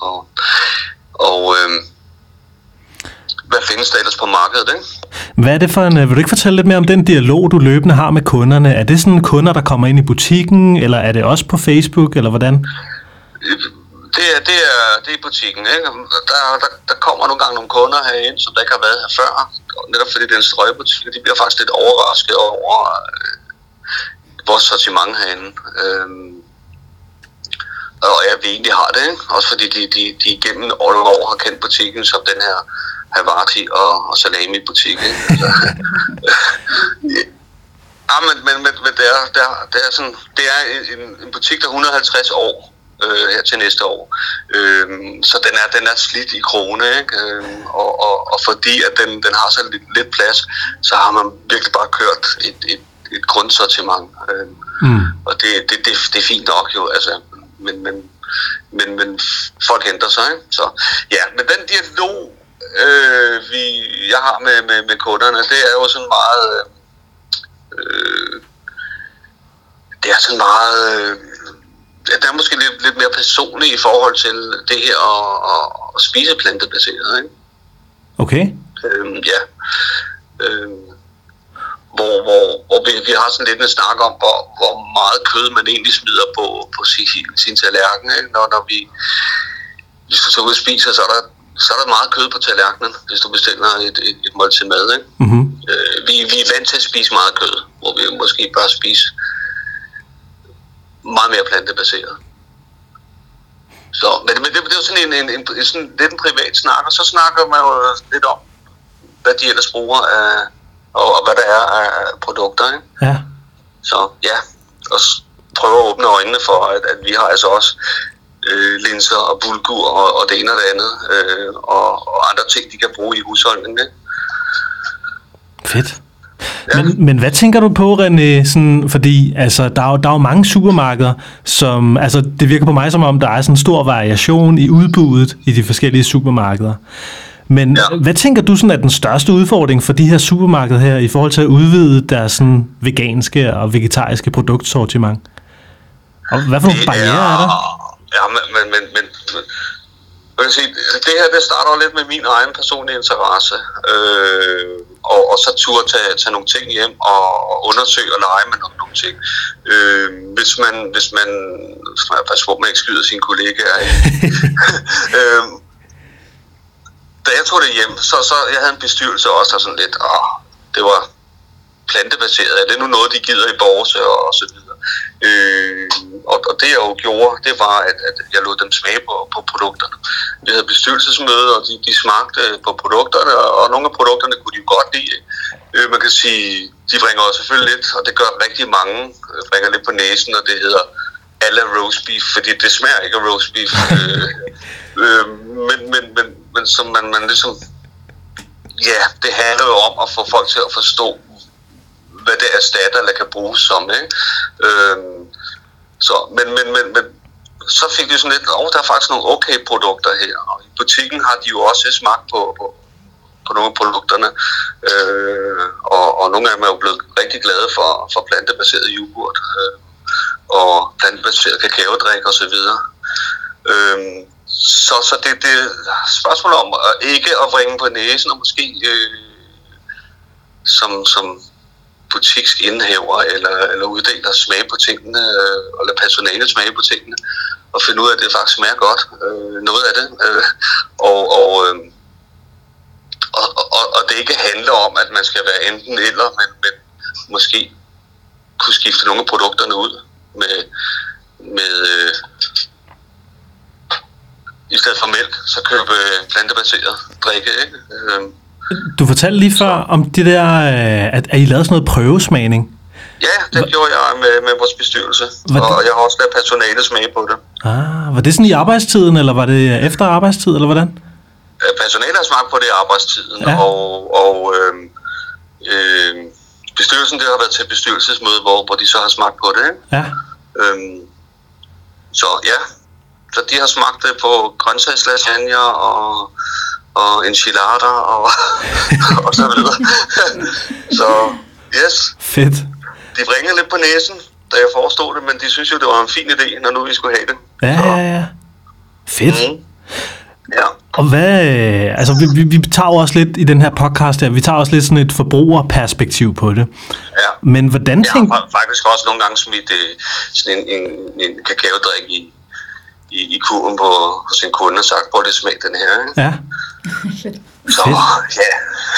og, og øhm, hvad findes der ellers på markedet, ikke? Hvad er det for en, øh, vil du ikke fortælle lidt mere om den dialog, du løbende har med kunderne? Er det sådan kunder, der kommer ind i butikken, eller er det også på Facebook, eller hvordan? Det er, det er, det er butikken, ikke? Der, der, der kommer nogle gange nogle kunder herind, som der ikke har været her før. Netop fordi det er en strøgbutik, de bliver faktisk lidt overrasket over øh, vores sortiment herinde. Øhm, og jeg vi egentlig har det, ikke? Også fordi de, de, de igennem alle år har kendt butikken som den her Havarti og, og salami-butik, ikke? Altså, ja, men, men, men, men det, er, det, er, det er sådan, det er en, en butik, der er 150 år øh, her til næste år. Øhm, så den er, den er slidt i krone, ikke? Øhm, og, og, og fordi at den, den har så lidt, lidt plads, så har man virkelig bare kørt et, et, et grundsortiment. Øhm, Mm. og det, det, det, det er fint nok jo, altså. Men, men, men, men folk ændrer sig, ikke? Så ja, men den dialog, øh, vi, jeg har med, med, med kunderne, det er jo sådan meget... Øh, det er sådan meget... Øh, det er måske lidt, lidt mere personligt i forhold til det her at, at, at spise plantebaseret, ikke? Okay. Øhm, ja. Øhm, hvor, hvor, hvor vi, vi har sådan lidt en snak om, hvor, hvor meget kød man egentlig smider på, på sin, sin tallerken. Ikke? Når, når vi, hvis du så ud og spiser, så er der så er der meget kød på tallerkenen, hvis du bestiller et, et, et måltid mad. Ikke? Mm-hmm. Øh, vi, vi er vant til at spise meget kød, hvor vi måske bør spise meget mere plantebaseret. Så, men, men det, det er jo sådan en, en, en, en sådan lidt en privat snak, og så snakker man jo lidt om, hvad de ellers bruger af, og, og hvad der er af produkter. Ikke? Ja. Så ja, og prøve at åbne øjnene for, at, at vi har altså også øh, linser og bulgur og, og det ene og det andet, øh, og, og andre ting, de kan bruge i husholdningen. Ikke? Fedt. Men, men hvad tænker du på, René? Sådan, fordi altså, der, er jo, der er jo mange supermarkeder, som... Altså, det virker på mig som om, der er sådan en stor variation i udbuddet i de forskellige supermarkeder. Men ja. Hvad tænker du sådan er den største udfordring for de her supermarkeder her, i forhold til at udvide deres sådan, veganske og vegetariske produktsortiment? Og hvad for nogle barriere er der? Ja, men, men, men, men, sige, det her det starter lidt med min egen personlige interesse. Øh, og, og så turde tage, tage nogle ting hjem og, og undersøge og lege med nogle, nogle ting. Øh, hvis man, hvis man, passe på, man ikke skyder sine kollegaer. øh, da jeg tog det hjem, så, så jeg havde en bestyrelse også, der sådan lidt, åh, det var plantebaseret. Er det nu noget, de gider i borgerse og, og så videre? Øh, og, og det jeg jo gjorde, det var, at, at jeg lod dem smage på, på produkterne. Vi havde bestyrelsesmøde, og de, de smagte på produkterne, og nogle af produkterne kunne de jo godt lide. Øh, man kan sige, de bringer også selvfølgelig lidt, og det gør rigtig mange, øh, bringer lidt på næsen, og det hedder alla roast beef, fordi det smager ikke af roast beef. øh, øh, men, men, men, men som man, man ligesom, ja, det handler jo om at få folk til at forstå, hvad det erstatter eller kan bruges som. Ikke? Øhm, så, men, men, men, men så fik de sådan lidt, åh, oh, der er faktisk nogle okay produkter her. Og i butikken har de jo også smagt på, på, på nogle af produkterne. Øh, og, og nogle af dem er jo blevet rigtig glade for, for plantebaseret yoghurt øh, og plantebaseret kakaodrik og så videre. Øhm, så, så det, det er spørgsmål om at ikke at bringe på næsen og måske øh, som, som butiksindehaver eller, eller uddeler smage på tingene, øh, eller personale smage på tingene, og finde ud af, at det faktisk smager godt, øh, noget af det. Øh, og, og, øh, og, og, og det ikke handler om, at man skal være enten eller, men, men måske kunne skifte nogle af produkterne ud med, med øh, i stedet for mælk, så købe øh, plantebaseret drikke. Ikke? Øh, Du fortalte lige før om det der, øh, at, at I lavede sådan noget prøvesmagning. Ja, det gjorde jeg med, med vores bestyrelse, Hvad- og jeg har også lavet personale smage på det. Ah, var det sådan i arbejdstiden, eller var det efter arbejdstid, eller hvordan? Øh, Personale har smagt på det i arbejdstiden, Ja. ja. og, og øh, øh, bestyrelsen det har været til bestyrelsesmøde, hvor, hvor de så har smagt på det. Ikke? Ja. Øhm, så ja, så de har smagt det på grøntsagslasagne og, og enchilader og, og så videre. så yes, Fedt. de ringede lidt på næsen, da jeg forestod det, men de synes jo, det var en fin idé, når nu vi skulle have det. Ja, ja, ja. Fedt. Mm. Ja. Og hvad, øh, altså vi, vi, vi tager jo også lidt i den her podcast her, vi tager også lidt sådan et forbrugerperspektiv på det. ja. Men hvordan Jeg tænker... har fa- faktisk også nogle gange smidt øh, sådan en, en, en kakaodrik i, i, i kurven på, hos en kunde og sagt, prøv det smag den her. Ikke? Ja, Så ja.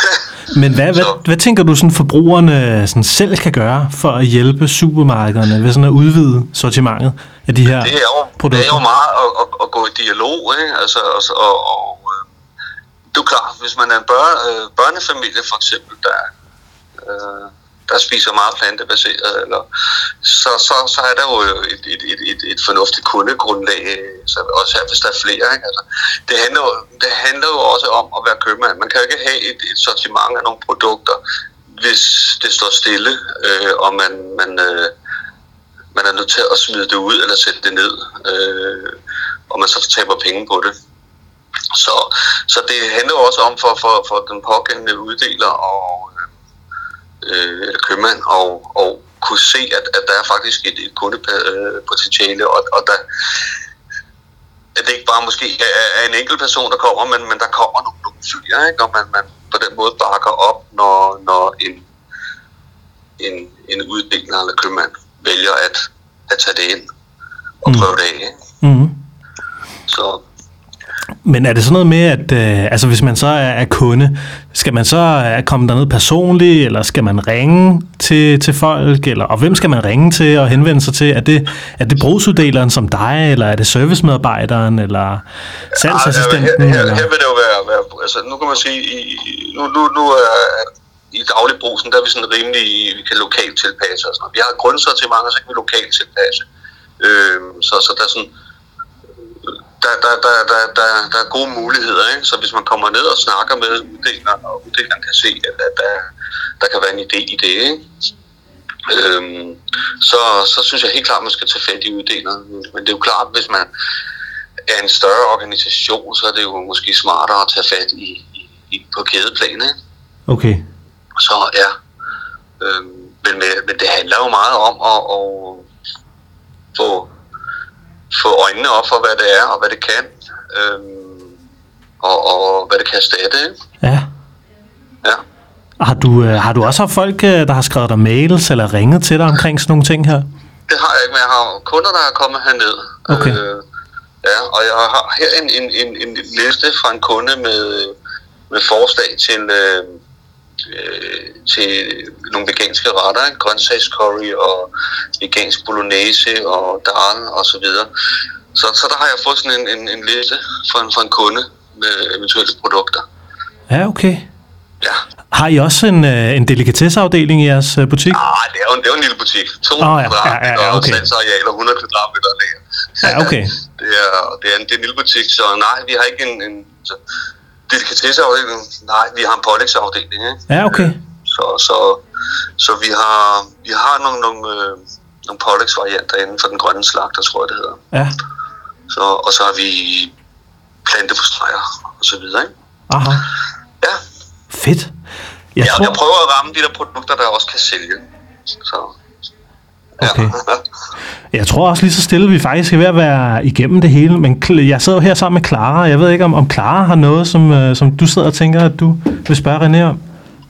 men hvad, hvad, hvad tænker du, sådan forbrugerne sådan selv kan gøre for at hjælpe supermarkederne ved sådan at udvide sortimentet af de her Det er jo, det produkter? er jo meget at, at, at gå i dialog, ikke? Altså, og, og, og øh, det er klart, hvis man er en børne, øh, børnefamilie for eksempel, der, øh, der spiser meget plantebaseret, eller, så, så, så er der jo et, et, et, et, et fornuftigt kundegrundlag, så også her, hvis der er flere. Ikke? Altså, det, handler, jo- det handler jo også om at være købmand. Man kan jo ikke have et, et sortiment af nogle produkter, hvis det står stille, øh, og man, man, øh, man er nødt til at smide det ud eller sætte det ned, øh, og man så taber penge på det. Så, så det handler også om for, for, for den pågældende uddeler og øh, eller købmand og, og kunne se, at, at der er faktisk et, et kundepotentiale, og, og der, at det ikke bare måske er, en enkelt person, der kommer, men, men der kommer nogle, nogle flere, ikke? og man, man på den måde bakker op, når, når en, en, en uddeler eller købmand vælger at, at tage det ind og Mm. prøve det af. Ikke? Mm-hmm. Så Men er det sådan noget med, at øh, altså hvis man så er, er kunde, skal man så øh, komme derned personligt, eller skal man ringe til, til folk, eller, og hvem skal man ringe til og henvende sig til? Er det, er det brugsuddeleren som dig, eller er det servicemedarbejderen, eller salgsassistenten? Ja, her, her, her vil det jo være, være altså nu kan man sige, i, nu, nu, nu er i dagligbrusen, der er vi sådan rimelig, vi kan lokalt tilpasse os. Vi har grundsortimenter, så kan vi lokalt tilpasse. Øhm, så, så der er sådan, der, der, der, der, der, der er gode muligheder, ikke? så hvis man kommer ned og snakker med uddeleren, og uddeleren kan se, at, at der, der kan være en idé i det, ikke? Øhm, så, så synes jeg helt klart, at man skal tage fat i uddeleren. Men det er jo klart, hvis man er en større organisation, så er det jo måske smartere at tage fat i, i, i på kædeplan, ikke? Okay. Så ja. Øhm, men, men, men det handler jo meget om at, at få, få øjnene op for, hvad det er og hvad det kan. Øhm, og, og hvad det kan erstatte. Ja. Ja. Har du, øh, har du også haft folk, øh, der har skrevet dig mails eller ringet til dig omkring sådan nogle ting her? Det har jeg ikke, men jeg har kunder, der er kommet herned. Okay. Øh, ja, og jeg har her en, en, en, en liste fra en kunde med, med forslag til, øh, øh, til nogle veganske retter, ikke? grøntsagscurry og vegansk bolognese og dal og så videre. Så, så der har jeg fået sådan en, en, en liste fra en, fra en kunde med eventuelle produkter. Ja, okay. Ja. Har I også en, øh, en delikatesseafdeling i jeres øh, butik? Ah, det er jo, en- det er jo en lille butik. 200 Åh, ja. Ja, ja, ja, og okay. og 100 kvadratmeter. Ja, okay. det, er, det, er en, det er en lille butik, så nej, vi har ikke en, en så, delikatesseafdeling. Nej, vi har en pålægsafdeling. Ikke? Ja, okay. Så, så, så vi har, vi har nogle, nogle, øh, nogle pålægsvarianter inden for den grønne slagter, tror jeg det hedder. Ja. Så, og så har vi plantefostrejer og så videre. Ikke? Aha. Ja. Fedt. Jeg ja, tror... jeg prøver at ramme de der produkter, der også kan sælge. Så. Okay. Jeg tror også lige så stille, vi faktisk er ved at være igennem det hele, men jeg sidder jo her sammen med Clara. Jeg ved ikke, om, om Clara har noget, som, øh, som du sidder og tænker, at du vil spørge René om.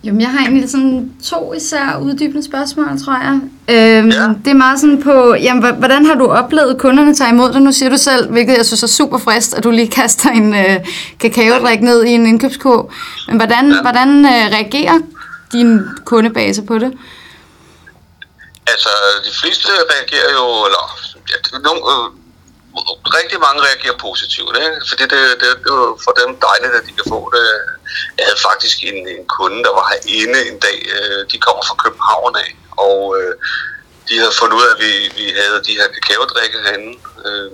Jamen, jeg har egentlig sådan to især uddybende spørgsmål, tror jeg. Øhm, Ja. Det er meget sådan på, jamen, hvordan har du oplevet kunderne tage imod dig? Nu siger du selv, hvilket jeg synes er super frist, at du lige kaster en øh, kakaodrik ned i en indkøbskurv. Men hvordan, ja. hvordan øh, reagerer din kundebase på det? Altså, de fleste reagerer jo, eller ja, nogle, øh, rigtig mange reagerer positivt, ikke? fordi det, det, det er jo for dem dejligt, at de kan få det. Jeg havde faktisk en, en kunde, der var herinde en dag, øh, de kommer fra København af, og øh, de havde fundet ud af, at vi, vi havde de her kakaodrikke herinde, øh,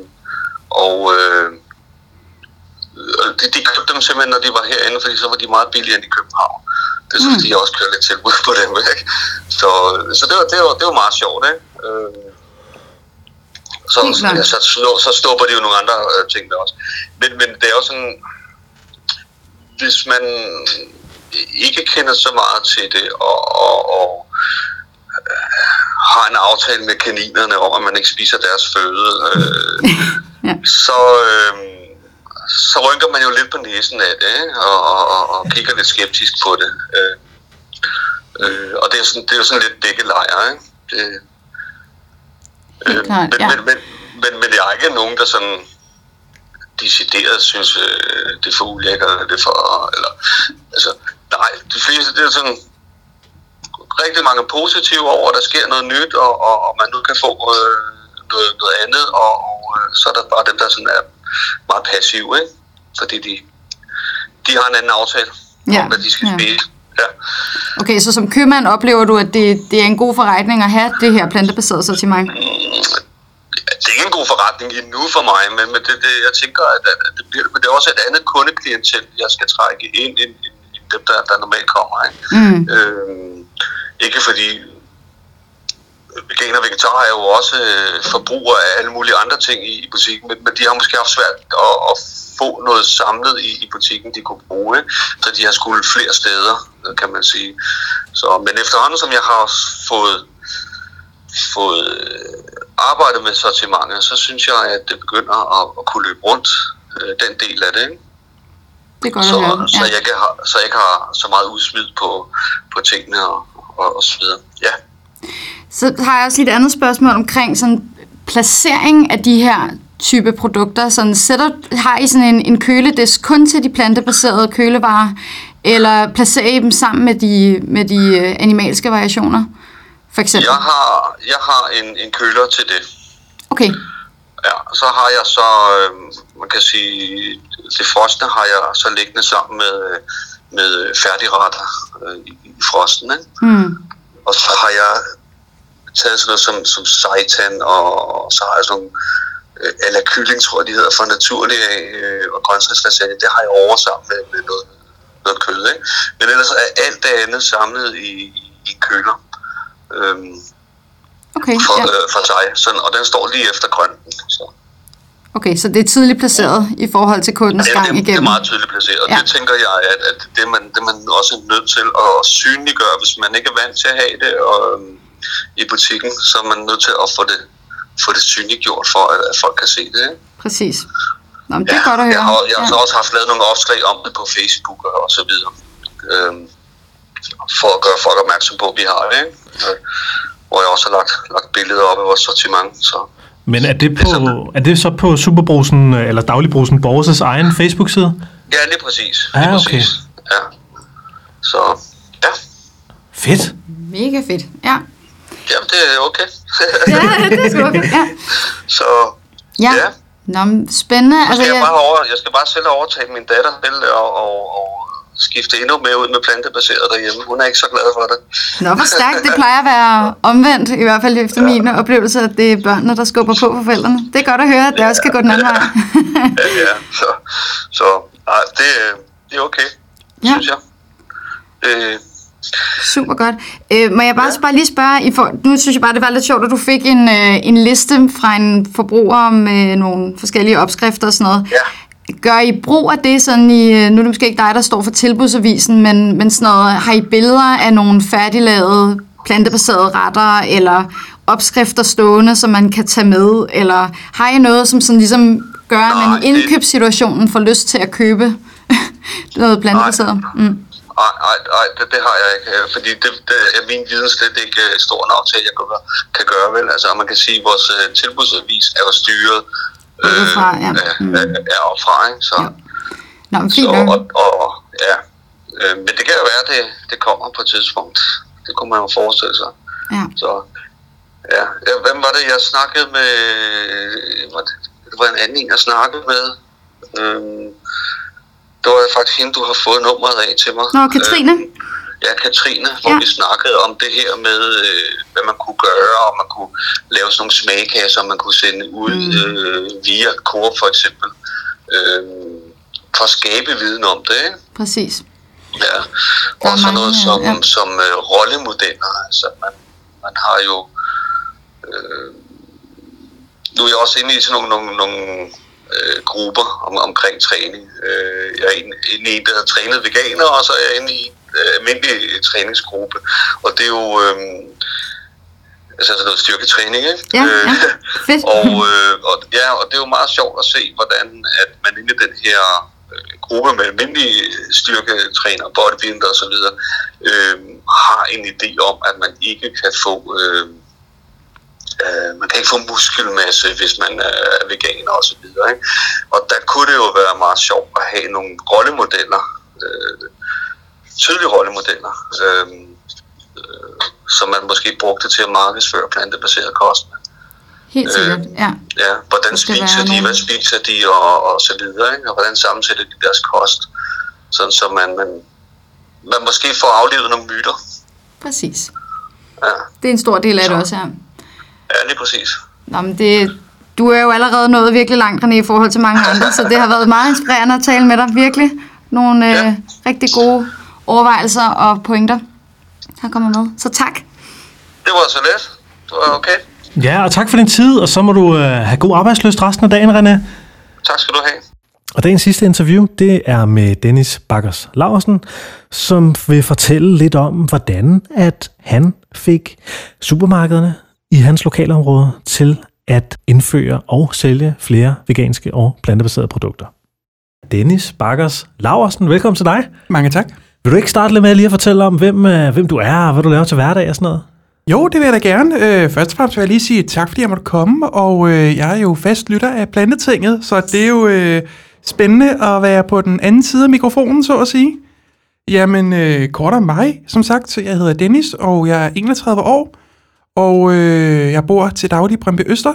og øh, og de, de købte dem simpelthen, når de var herinde, fordi så var de meget billigere end i København. Det er så, fordi jeg også kører lidt tilbud på dem, ikke? Så, så det, var, det, var, det var meget sjovt, ikke? Øh, så, klart. ja, så, så, så stopper de jo nogle andre øh, ting der også. Men, men det er jo sådan, hvis man ikke kender så meget til det, og, og, og øh, har en aftale med kaninerne om, at man ikke spiser deres føde, øh, Ja. så, øh, så rynker man jo lidt på næsen af det, ikke? Og, og, og, kigger lidt skeptisk på det. Øh, øh, og det er, sådan, det er jo sådan lidt begge lejre, ikke? Det, Helt klart, men, ja. men, men, men, men der er ikke nogen, der sådan decideret synes, øh, det er for ulækkert, eller det er for... Eller, altså, nej, de fleste, det er sådan rigtig mange positive over, at der sker noget nyt, og, og, og man nu kan få øh, noget, noget andet, og, og øh, så er der bare dem, der sådan er meget passive, ikke? Fordi de, de har en anden aftale Ja, om, hvad de skal ja. spise. Ja. Okay, så som købmand oplever du, at det, det er en god forretning at have det her plantebaserede sortiment? det er ikke en god forretning endnu for mig, men, men det, det, jeg tænker, at, at det, bliver, men det er også et andet kundeklientel, jeg skal trække ind, end, end, end dem, der, der normalt kommer. Ikke? Mm. Øhm, ikke fordi veganer og vegetarer er jo også øh, forbrugere af alle mulige andre ting i, i butikken, men, men de har måske haft svært at, at få noget samlet i, i butikken, de kunne bruge, ikke? så de har skulle flere steder, kan man sige. Så, men efterhånden, som jeg har fået, fået øh, arbejdet med sortimentet, så synes jeg, at det begynder at, at kunne løbe rundt, øh, den del af det. Ikke? Det godt Så, høre. så, jeg ikke har, så jeg ikke har så meget udsmid på, på tingene og, og, og så videre. Ja. Så har jeg også lige et andet spørgsmål omkring sådan placering af de her type produkter? Sådan, sætter, har I sådan en, en køledisk kun til de plantebaserede kølevarer, eller placerer I dem sammen med de, med de øh, animalske variationer, for eksempel? Jeg har, jeg har en, en køler til det. Okay, Ja, så har jeg så, øh, man kan sige, det frosne har jeg så liggende sammen med, øh, med færdigretter øh, i, i frosten. Ikke? hmm. Og så har jeg taget sådan noget som, som seitan, og, og så har jeg sådan nogle øh, ala kylling, tror jeg, de hedder, fra naturlig øh, og grøntsagslasagne, det har jeg over sammen med, med noget, noget kød. Ikke? Men ellers er alt det andet samlet i, i, køler. Øhm, okay, for, ja. øh, for sig. Sådan, og den står lige efter grønten. Så. Okay, så det er tidligt placeret i forhold til kundens Ja, gang det, det er meget tydeligt placeret, og Ja. ja. det tænker jeg, at, at det, er man, det er man også nødt til at synliggøre, hvis man ikke er vant til at have det og, øhm, i butikken, så er man nødt til at få det, få det synliggjort for, at, at folk kan se det. Ikke? Præcis. Nå, men det er godt at høre. Jeg har, jeg har ja. så også haft lavet nogle opslag om det på Facebook og, og så videre, øhm, for at gøre folk opmærksom på, at vi har det. Ikke? Øh, Hvor jeg også har lagt, lagt billeder op af vores sortiment, så Men er det, på, er det så på Superbrusen, eller Dagligbrusen Borges' egen Facebook-side? ja, lige præcis. Ah, Lige okay. præcis. Ja. Så, ja. Fedt. Mega fedt. Ja. Jamen, det er okay. ja, det er sgu okay. Ja. så Ja. Ja. Nå, spændende. skal Altså, jeg, jeg, bare over, jeg skal bare selv overtage min datter til og, og, og skifte endnu mere ud med plantebaseret derhjemme. Hun er ikke så glad for det. Nå, hvor stærkt. Det plejer at være omvendt, i hvert fald efter min oplevelse, at det er børnene, der skubber på for forældrene. Det er godt at høre, at det også kan gå den anden vej. Ja, ja. Så, så nej, det, det er okay, Ja. ja. synes jeg. Øh, Super godt. Øh, må jeg bare, Ja. bare lige spørge, I for, nu synes jeg bare, det var lidt sjovt, at du fik en, øh, en liste fra en forbruger med nogle forskellige opskrifter og sådan noget. ja. Gør I brug af det sådan i, øh, nu er det måske ikke dig, der står for tilbudsavisen, men, men sådan noget, har I billeder af nogle færdiglavede plantebaserede retter, eller opskrifter stående, som man kan tage med, eller har I noget, som sådan ligesom gør, at man i indkøbssituationen får lyst til at købe noget plantebaseret? Mm. Nej, nej, nej det, det har jeg ikke, øh, fordi det, det er min viden slet ikke øh, stor nok til, at jeg kan gøre, kan gøre vel. Altså, man kan sige, at vores øh, tilbudsavis er jo styret Udefra, ja. af, Mm. af, af opfra, ikke? Så, Ja. Nå, men så, fint nok. og, og, ja. Øh, men det kan jo være, at det, det kommer på et tidspunkt. Det kunne man jo forestille sig. Ja. Så, ja. ja. Hvem var det, jeg snakkede med? Var det, det var en anden en, jeg snakkede med. Øhm, det var faktisk hende, du har fået nummeret af til mig. Nå, Katrine? Øhm, ja, Katrine, hvor Ja. vi snakkede om det her med, øh, hvad man kunne gøre, og man kunne lave sådan nogle smagkasser, man kunne sende ud Mm. øh, via Coop for eksempel. Øh, for at skabe viden om det, ikke? Præcis. Ja, og sådan noget mange, som, ja. som uh, rollemodeller. Altså, man, man har jo... Øh, nu er jeg også inde i sådan nogle, nogle, nogle øh, grupper om, omkring træning. Øh, jeg er inde, inde i en, der hedder trænet veganer, og så er jeg inde i øh, almindelig træningsgruppe. Og det er jo... Øh, altså sådan noget styrketræning, ikke? Ja, ja. Fedt. og, øh, og, ja, og det er jo meget sjovt at se, hvordan at man inde i den her øh, gruppe med almindelige styrketræner, bodybuilder osv., øh, har en idé om, at man ikke kan få... Øh, øh, man kan ikke få muskelmasse, hvis man er veganer og så videre. Ikke? Og der kunne det jo være meget sjovt at have nogle rollemodeller, øh, tydelige rollemodeller, øh, øh, som man måske brugte til at markedsføre plantebaseret kost. Helt sikkert, ja. Ja, hvordan spiser de, hvad spiser de og, og så videre, ikke? og hvordan sammensætter de deres kost, sådan så man, man, man måske får aflevet nogle myter. Præcis. Ja, Det er en stor del af det også, ja. ja lige præcis. Nå, men det, du er jo allerede nået virkelig langt, René, i forhold til mange andre, så det har været meget inspirerende at tale med dig, virkelig. Nogle. Ja. øh, rigtig gode overvejelser og pointer, der er kommet med. Så tak. Det var så let. Det var okay. Ja, og tak for din tid, og så må du øh, have god arbejdsløst resten af dagen, René. Tak skal du have. Og dagens sidste interview, det er med Dennis Bakkers Laursen, som vil fortælle lidt om, hvordan at han fik supermarkederne i hans lokalområde til at indføre og sælge flere veganske og plantebaserede produkter. Dennis Bakkers Laursen, velkommen til dig. Mange tak. Vil du ikke starte lidt med lige at fortælle om, hvem, øh, hvem du er, og hvad du laver til hverdag og sådan noget? Jo, det vil jeg da gerne. Øh, først og fremmest vil jeg lige sige tak, fordi jeg måtte komme, og øh, jeg er jo fast lytter af Plantetinget, så det er jo øh, spændende at være på den anden side af mikrofonen, så at sige. Jamen, øh, kort om mig, som sagt, jeg hedder Dennis, og jeg er 31 år, og øh, jeg bor til daglig i Brøndby Øster,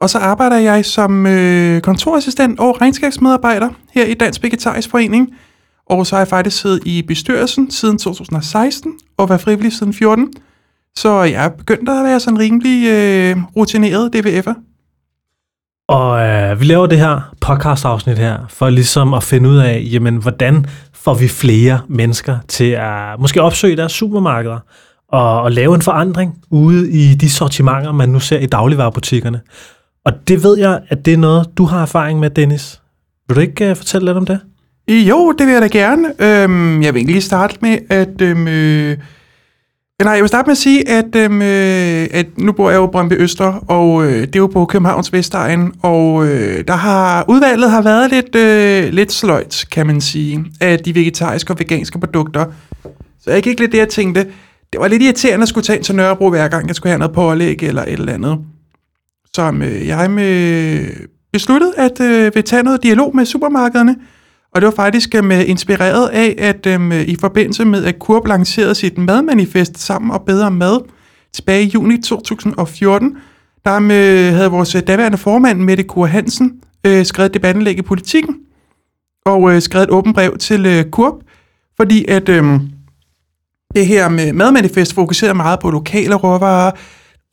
og så arbejder jeg som øh, kontorassistent og regnskabsmedarbejder her i Dansk Vegetarisk Forening, og så har jeg faktisk siddet i bestyrelsen siden 2016, og været frivillig siden 14, så jeg er begyndt at være sådan rimelig øh, rutineret DVF'er. Og øh, vi laver det her podcast-afsnit her, for ligesom at finde ud af, jamen, hvordan får vi flere mennesker til at måske opsøge deres supermarkeder og, og lave en forandring ude i de sortimenter, man nu ser i dagligvarerbutikkerne. Og det ved jeg, at det er noget, du har erfaring med, Dennis. Vil du ikke øh, fortælle lidt om det? Jo, det vil jeg da gerne. Øhm, jeg vil lige starte med at... Øhm, øh, nej, jeg vil starte med at sige, at, øhm, øh, at nu bor jeg jo i Brøndby Øster, og øh, det er jo på Københavns Vestegn, og øh, der har udvalget har været lidt, øh, lidt sløjt, kan man sige, af de vegetariske og veganske produkter. Så jeg gik lidt det, jeg tænkte, det var lidt irriterende at skulle tage ind til Nørrebro hver gang, jeg skulle have noget pålæg eller et eller andet. Som øh, jeg med besluttede at øh, vil tage noget dialog med supermarkederne, og det var faktisk øh, med inspireret af, at øh, i forbindelse med, at Kurb lancerede sit madmanifest sammen og bedre mad tilbage i juni 2014, der med, havde vores øh, daværende formand, Mette Kur Hansen, øh, skrevet debattenlæg i politikken, og øh, skrevet et åbent brev til øh, Kurb, fordi at øh, det her med madmanifest fokuserer meget på lokale råvarer,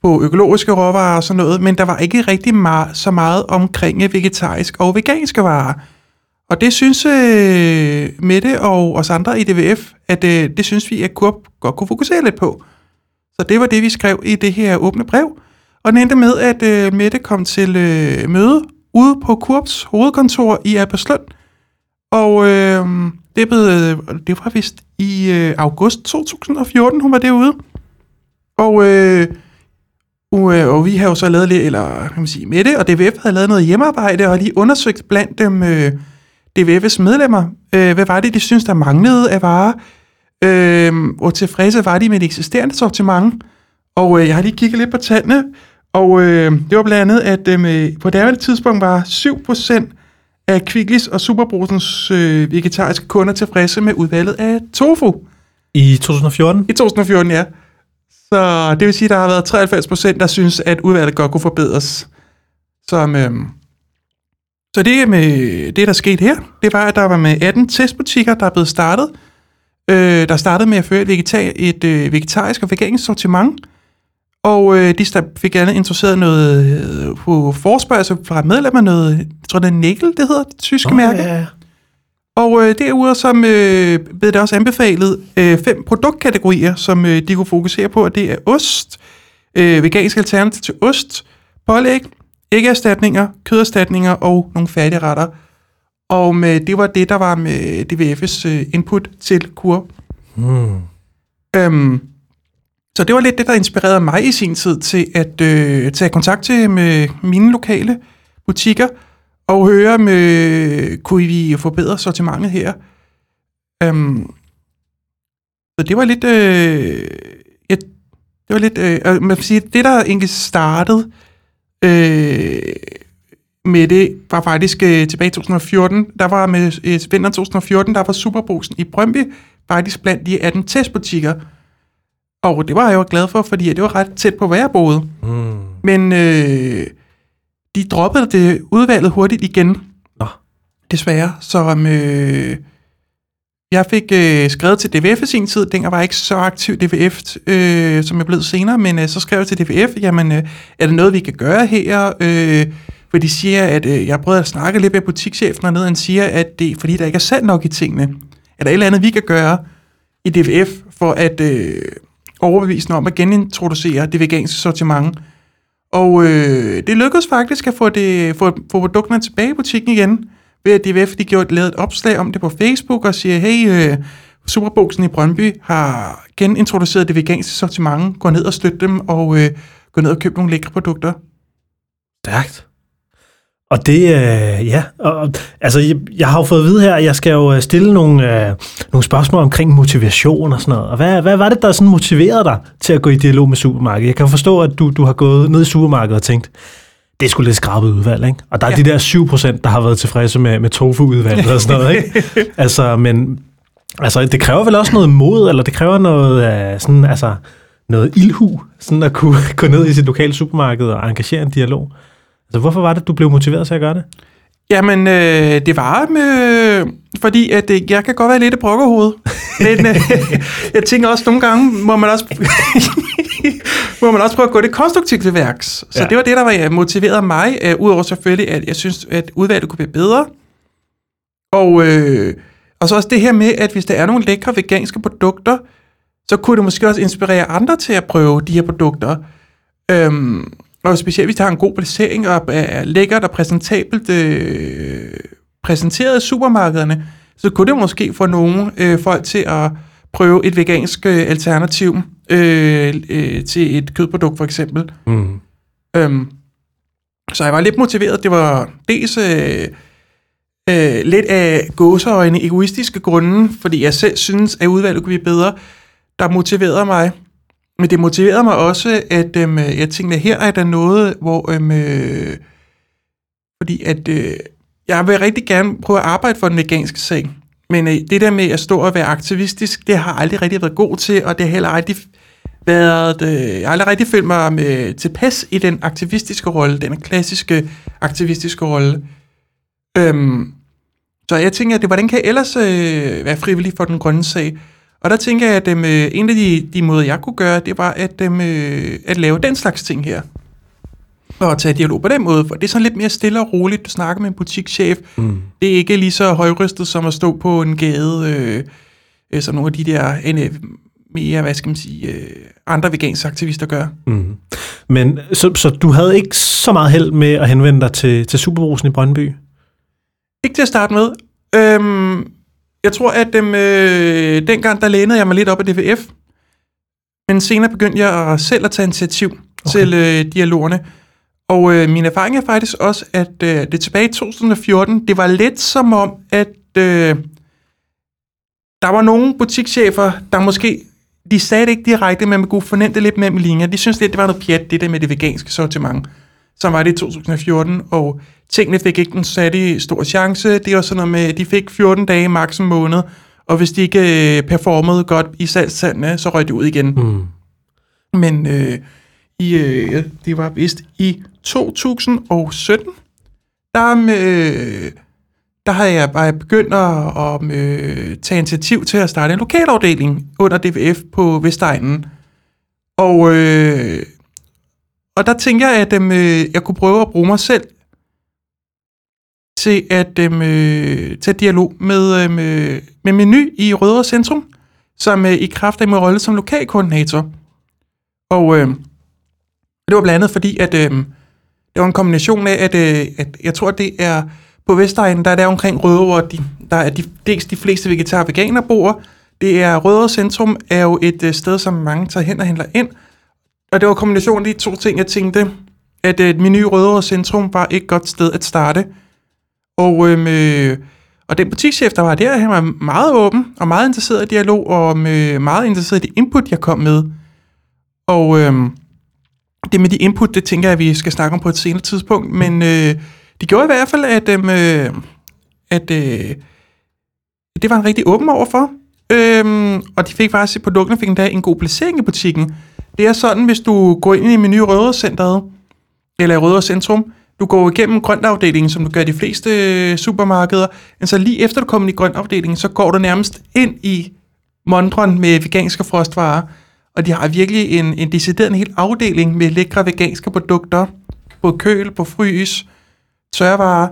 på økologiske råvarer og sådan noget, men der var ikke rigtig meget, så meget omkring vegetarisk og veganske varer. Og det synes øh, Mette og os andre i DVF, at øh, det synes vi, at Kurp godt kunne fokusere lidt på. Så det var det, vi skrev i det her åbne brev. Og den endte med, at øh, Mette kom til øh, møde ude på Kurps hovedkontor i Alberslund. Og øh, det, blev, det var vist i øh, august 2014, hun var derude. Og, øh, og, øh, og vi har jo så lavet lidt, eller kan man sige, Mette og DVF havde lavet noget hjemmearbejde, og lige undersøgt blandt dem... Øh, DVF's medlemmer, øh, hvad var det, de synes, der manglede af varer, øh, og tilfredse var de med det eksisterende sortiment. Og øh, jeg har lige kigget lidt på tallene, og øh, det var blandt andet, at øh, på det tidspunkt var 7% af Kvicklis og Superbrusens øh, vegetariske kunder tilfredse med udvalget af tofu. I 2014? I 2014, ja. Så det vil sige, at der har været 93%, der synes, at udvalget godt kunne forbedres. Som, øh, så det, med, det, der skete her, det var, at der var med 18 testbutikker, der er blevet startet. Øh, der startede med at føre et, vegetar, et øh, vegetarisk og vegansk sortiment. Og øh, de fik gerne interesseret noget øh, på forspørgsel fra medlemmer, noget, jeg tror det er Nikkel, det hedder det tyske oh, mærke. Ja. Og øh, derudover som øh, blev det også anbefalet øh, fem produktkategorier, som øh, de kunne fokusere på, og det er ost, øh, vegansk alternativ til ost, pålæg, æggeerstatninger, køderstatninger og nogle færdigretter. Og med, det var det, der var med DVF's øh, input til kur. Mm. Øhm, så det var lidt det, der inspirerede mig i sin tid til at øh, tage kontakt til med mine lokale butikker og høre, med, kunne vi forbedre sortimentet her. Øhm, så det var lidt... Øh, et, det var lidt... Øh, man kan sige, det der egentlig startede øh, med det var faktisk øh, tilbage i 2014. Der var med øh, vinteren 2014, der var Superbrugsen i Brøndby faktisk blandt de 18 testbutikker. Og det var jeg jo glad for, fordi det var ret tæt på, hvor jeg boede. Mm. Men øh, de droppede det udvalget hurtigt igen. Nå. Desværre. Så øh, jeg fik øh, skrevet til DVF i sin tid. Dengang var jeg ikke så aktiv DVF, øh, som jeg blev senere, men øh, så skrev jeg til DVF, jamen, øh, er det noget, vi kan gøre her? Øh, for de siger, at øh, jeg prøvede at snakke lidt med butikschefen hernede, og han siger, at det er fordi, der ikke er salg nok i tingene. Er der et eller andet, vi kan gøre i DVF for at øh, overbevise om at genintroducere det veganske sortiment? Og øh, det lykkedes faktisk at få, det, få, få produkterne tilbage i butikken igen ved at DVF de gjorde, lavede et opslag om det på Facebook og siger, hey, øh, Superboksen i Brøndby har genintroduceret det veganske sortiment. Gå ned og støt dem, og øh, gå ned og køb nogle lækre produkter. Stærkt. Og det, øh, ja, og, altså jeg, jeg har jo fået at vide her, at jeg skal jo øh, stille nogle, øh, nogle spørgsmål omkring motivation og sådan noget. Og hvad, hvad var det, der sådan motiverede dig til at gå i dialog med supermarkedet? Jeg kan forstå, at du, du har gået ned i supermarkedet og tænkt, det sgu lidt skrabet udvalg, ikke? Og der er ja. de der 7 procent, der har været tilfredse med, med tofu-udvalget og sådan noget, ikke? altså, men altså, det kræver vel også noget mod, eller det kræver noget, uh, sådan, altså, noget ildhu, sådan at kunne gå ned i sit lokale supermarked og engagere en dialog. Altså, hvorfor var det, du blev motiveret til at gøre det? Jamen, øh, det var med, fordi at øh, jeg kan godt være lidt et brokkerhoved. Men øh, jeg tænker også, nogle gange må man også, må man også prøve at gå det konstruktivt til værks. Så Ja. det var det, der var motiveret mig, øh, udover selvfølgelig, at jeg synes, at udvalget kunne blive bedre. Og, øh, og så også det her med, at hvis der er nogle lækre veganske produkter, så kunne det måske også inspirere andre til at prøve de her produkter. Øhm, og specielt hvis der har en god placering og er lækkert og præsentabelt øh, præsenteret i supermarkederne, så kunne det måske få nogle øh, folk til at prøve et vegansk øh, alternativ øh, øh, til et kødprodukt for eksempel. Mm. Øhm, så jeg var lidt motiveret. Det var dels øh, øh, lidt af gåseøjne egoistiske grunde, fordi jeg selv synes, at udvalget kunne blive bedre, der motiverede mig. Men det motiverede mig også, at øhm, jeg tænkte, at her er der noget, hvor... Øhm, øh, fordi at øh, jeg vil rigtig gerne prøve at arbejde for den veganske sag. Men øh, det der med at stå og være aktivistisk, det har jeg aldrig rigtig været god til, og det har heller aldrig været... Øh, jeg har aldrig rigtig følt mig med tilpas i den aktivistiske rolle, den klassiske aktivistiske rolle. Øhm, så jeg tænker, at det, hvordan kan jeg ellers øh, være frivillig for den grønne sag? Og der tænker jeg, at øh, en af de, de måder, jeg kunne gøre, det var at, øh, at lave den slags ting her. Og tage dialog på den måde, for det er sådan lidt mere stille og roligt. Du snakker med en butikschef. Mm. Det er ikke lige så højrystet som at stå på en gade, øh, øh, som nogle af de der øh, mere, hvad skal man sige, øh, andre veganske aktivister gør. Mm. Men så, så du havde ikke så meget held med at henvende dig til, til Superbrusen i Brøndby? Ikke til at starte med. Øhm, jeg tror, at dem, øh, dengang der lænede jeg mig lidt op af DVF, men senere begyndte jeg selv at tage initiativ okay. til øh, dialogerne. Og øh, min erfaring er faktisk også, at øh, det tilbage i 2014, det var lidt som om, at øh, der var nogle butikschefer, der måske, de sagde det ikke direkte, men man kunne fornemme det lidt mellem linjer. De synes lidt, det var noget pjat, det der med det veganske sortiment. Så var det i 2014, og tingene fik ikke en særlig stor chance. Det var sådan noget med, at de fik 14 dage, maks en måned, og hvis de ikke øh, performede godt i salgstallene, så røg de ud igen. Mm. Men øh, i, øh, det var vist i 2017, der, øh, der havde jeg bare begyndt at, at øh, tage initiativ til at starte en lokalafdeling under DVF på Vestegnen. Og, øh, og der tænker jeg, at øhm, øh, jeg kunne prøve at bruge mig selv til at øhm, øh, tage dialog med, øhm, øh, med Meny i Rødovre Centrum, som øh, i kraft af min rolle som lokalkoordinator. Og øh, det var blandt andet fordi, at øh, det var en kombination af, at, øh, at jeg tror, at det er på Vestegnen, der er der omkring Rødovre, de, der er de, dels de fleste vegetar- og veganer bor. Det er Rødovre Centrum er jo et øh, sted, som mange tager hen og handler ind. Og det var kombinationen af de to ting, jeg tænkte, at øh, min nye Rødovre Centrum var et godt sted at starte. Og, øhm, øh, og den butikschef, der var der, han var meget åben og meget interesseret i dialog, og øhm, øh, meget interesseret i det input, jeg kom med. Og øh, det med de input, det tænker jeg, at vi skal snakke om på et senere tidspunkt, men øh, det gjorde i hvert fald, at, øhm, øh, at øh, det var en rigtig åben overfor. Øhm, og de fik faktisk, produkterne fik endda en god placering i butikken. Det er sådan, hvis du går ind i menu Rødovre Centeret, eller i Rødovre Centrum, du går igennem grøntafdelingen, som du gør i de fleste øh, supermarkeder, men så lige efter du kommer ind i grøntafdelingen, så går du nærmest ind i montren med veganske frostvarer, og de har virkelig en, en decideret en hel afdeling med lækre veganske produkter, både køl, på frys, tørvarer,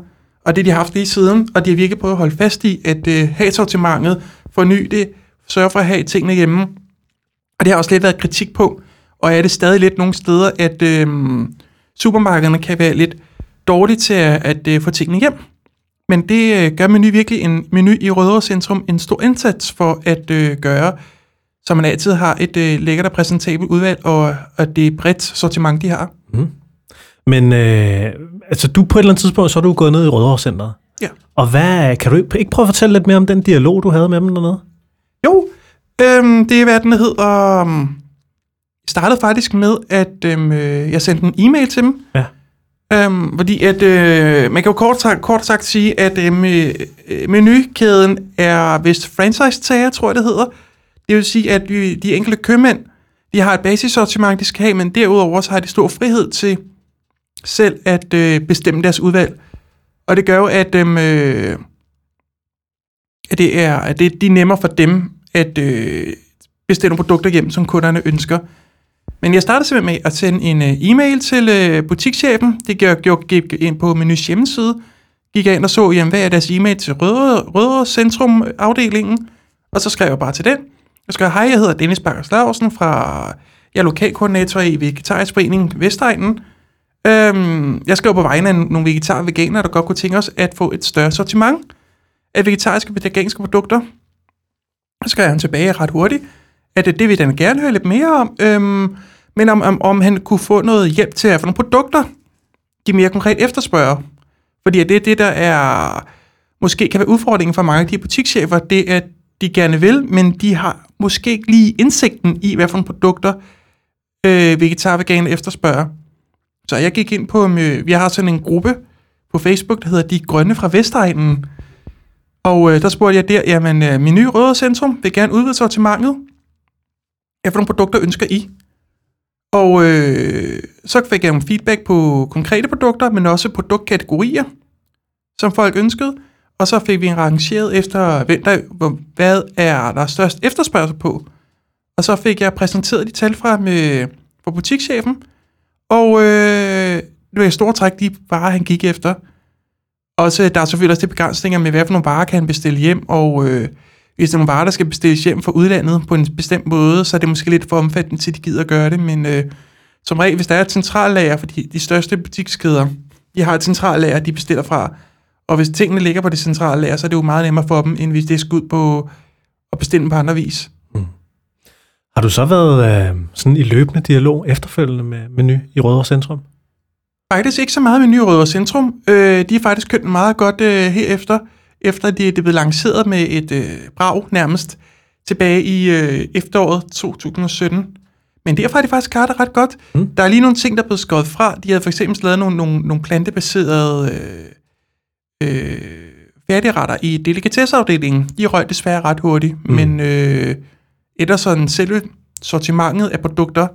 og det de har haft lige siden, og de har virkelig prøvet at holde fast i, at øh, have sortimentet, forny det, sørge for at have tingene hjemme. Og det har også lidt været kritik på, og er det stadig lidt nogle steder, at øh, supermarkederne kan være lidt dårlige til at, at øh, få tingene hjem. Men det øh, gør Menu virkelig en menu i Rødovre Centrum en stor indsats for at øh, gøre, så man altid har et øh, lækkert og præsentabelt udvalg, og at det er bredt sortiment, de har. Men øh, altså, du på et eller andet tidspunkt, så er du gået ned i Rødovre Centeret. Ja. Og hvad, kan du ikke ikke prøve at fortælle lidt mere om den dialog, du havde med dem dernede? Jo, øhm, det er, hvad den hedder... Um, startede faktisk med, at øhm, øh, jeg sendte en e-mail til dem. Ja. Øhm, fordi at, øh, man kan jo kort sagt, kort sagt sige, at øhm, øh, menukæden er vist franchise-tager, tror jeg det hedder. Det vil sige, at de, de enkelte købmænd, de har et basissortiment, de skal have, men derudover så har de stor frihed til selv at øh, bestemme deres udvalg. Og det gør jo, at, øhm, øh, at, det er, at det, de er nemmere for dem at øh, bestille produkter hjem, som kunderne ønsker. Men jeg startede simpelthen med at sende en øh, e-mail til øh, butikschefen. Det gjorde, gjorde, gik ind på Menus hjemmeside. Gik jeg ind og så, jamen, hvad er deres e-mail til Rødre, Rødre Centrum afdelingen. Og så skrev jeg bare til den. Jeg skrev, hej, jeg hedder Dennis Bakker Slavsen fra, jeg er lokalkoordinator i Vegetarisk Forening Vestegnen. Øhm, jeg skrev på vegne af nogle vegetar og veganere, der godt kunne tænke os at få et større sortiment af vegetariske og veganske produkter. Så skrev han tilbage ret hurtigt, at det vil han gerne høre lidt mere om, øhm, men om, om, om han kunne få noget hjælp til at få nogle produkter, de mere konkret efterspørger. Fordi det er det, der er, måske kan være udfordringen for mange af de butikschefer, det er, at de gerne vil, men de har måske ikke lige indsigten i, hvad for nogle produkter øh, vegetar veganer efterspørger. Så jeg gik ind på, øh, vi har sådan en gruppe på Facebook, der hedder De Grønne fra Vestegnen. Og øh, der spurgte jeg der, jamen øh, nye Røde Centrum vil gerne udvide sortimentet. Hvad for nogle produkter ønsker I? Og øh, så fik jeg nogle feedback på konkrete produkter, men også produktkategorier, som folk ønskede. Og så fik vi en rangeret efter, hvem der, hvor- hvad er der størst efterspørgsel på. Og så fik jeg præsenteret de tal fra, med, fra butikschefen, og øh, det var i store træk de varer, han gik efter. Også, der er selvfølgelig også de begrænsninger med, hvad for nogle varer kan han bestille hjem, og øh, hvis der er nogle varer, der skal bestilles hjem fra udlandet på en bestemt måde, så er det måske lidt for omfattende til, at de gider at gøre det, men øh, som regel, hvis der er et centrallager, for de, de største butikskæder, de har et centrallager, de bestiller fra, og hvis tingene ligger på det centrale lager, så er det jo meget nemmere for dem, end hvis det skal ud på at bestille på andre vis. Har du så været øh, sådan i løbende dialog efterfølgende med Menu i Rødovre Centrum? Faktisk ikke så meget med Ny Rødovre Centrum. Øh, de er faktisk kørt meget godt øh, herefter, efter det, det blev lanceret med et øh, brag nærmest tilbage i øh, efteråret 2017. Men derfor har de faktisk klaret det ret godt. Mm. Der er lige nogle ting, der er blevet skåret fra. De havde for eksempel lavet nogle, nogle, nogle plantebaserede øh, øh, færdigretter i delikatesseafdelingen. De røg desværre ret hurtigt, mm. men øh, ellers sådan selve sortimentet af produkter